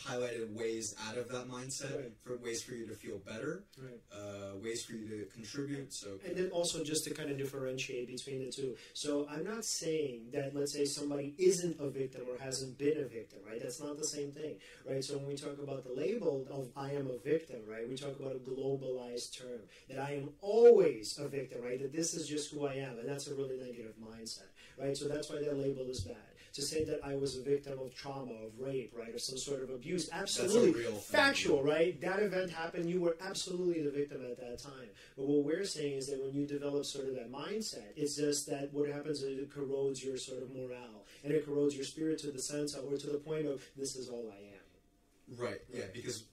highlighted ways out of that mindset Right. for ways for you to feel better, Right. uh, ways for you to contribute. So And then also just to kind of differentiate between the two. So I'm not saying that let's say somebody isn't a victim or hasn't been a victim, right? That's not the same thing, right? So when we talk about the label of I am a victim, right? We talk about a globalized term that I am always a victim, right? That this is just who I am, and that's a really negative mindset, right? So that's why that label is bad. To say that I was a victim of trauma, of rape, right, or some sort of abuse, absolutely factual, right? That event happened. You were absolutely the victim at that time. But what we're saying is that when you develop sort of that mindset, it's just that what happens is it corrodes your sort of morale and it corrodes your spirit to the sense of, or to the point of, this is all I am. Right, yeah, because,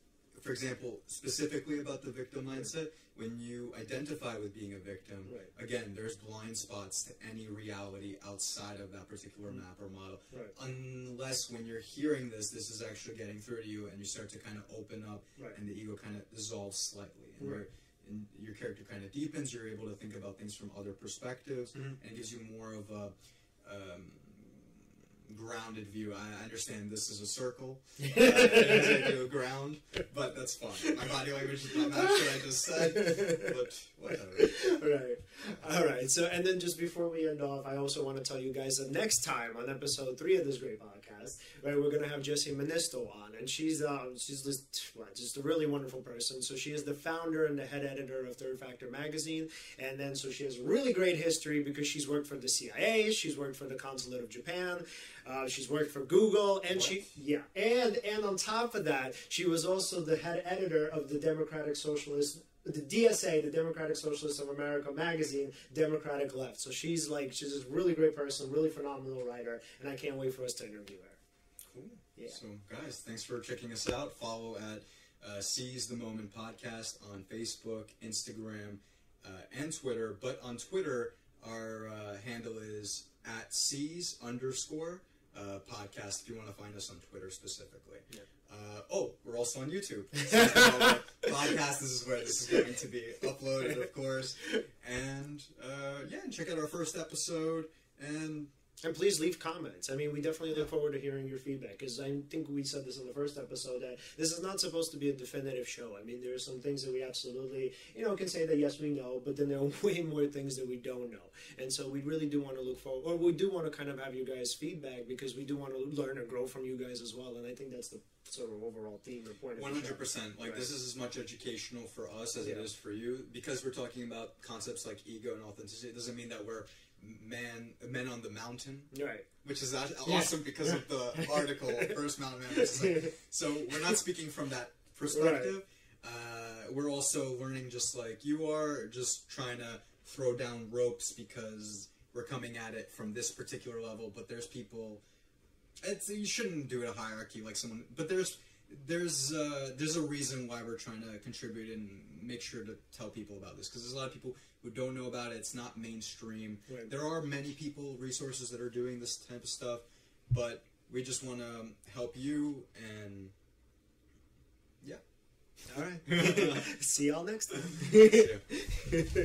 for example, specifically about the victim mindset, when you identify with being a victim, Right. again, there's blind spots to any reality outside of that particular map or model. Right. Unless when you're hearing this, this is actually getting through to you and you start to kind of open up Right. and the ego kind of dissolves slightly. And, and your character kind of deepens, you're able to think about things from other perspectives, Mhm. and it gives you more of a. Um, grounded view. I understand this is a circle, uh, ground, but that's fine. My body language is not what I just said, but whatever. right. All right. So, and then just before we end off, I also want to tell you guys that next time on episode three of this great podcast, right, we're gonna have Jessie Ministo on, and she's um she's just just a really wonderful person. So she is the founder and the head editor of Third Factor magazine, and then so she has a really great history because she's worked for the CIA, she's worked for the Consulate of Japan. Uh, she's worked for Google, and she yeah, and and on top of that, she was also the head editor of the Democratic Socialist the DSA, the Democratic Socialists of America magazine, Democratic Left. So she's like, she's this really great person, really phenomenal writer, and I can't wait for us to interview her. Cool. Yeah. So, guys, thanks for checking us out. Follow at uh, Seize the Moment Podcast on Facebook, Instagram, uh, and Twitter. But on Twitter, our uh, handle is at Seize underscore uh, podcast if you want to find us on Twitter specifically. Yeah. Uh, oh, we're also on YouTube. The Moment podcast. This is where this is going to be uploaded, of course. And uh, yeah, and check out our first episode. And And please leave comments. I mean, we definitely look forward to hearing your feedback because I think we said this in the first episode that this is not supposed to be a definitive show. I mean, there are some things that we absolutely, you know, can say that yes, we know, but then there are way more things that we don't know. And so we really do want to look forward, or we do want to kind of have you guys' feedback because we do want to learn and grow from you guys as well. And I think that's the sort of overall theme or point of One hundred percent. Like Right. this is as much educational for us as it Yeah. is for you because we're talking about concepts like ego and authenticity. It doesn't mean that we're man men on the mountain Right. which is aw- Yeah. awesome because of the article first mountain man like, so we're not speaking from that perspective uh, we're also learning just like you are just trying to throw down ropes because we're coming at it from this particular level but there's people it's you shouldn't do it a hierarchy like someone but there's there's uh, there's a reason why we're trying to contribute and make sure to tell people about this because there's a lot of people who don't know about it it's not mainstream Right. there are many people resources that are doing this type of stuff but we just want to help you and yeah All right. See y'all next time. Yeah.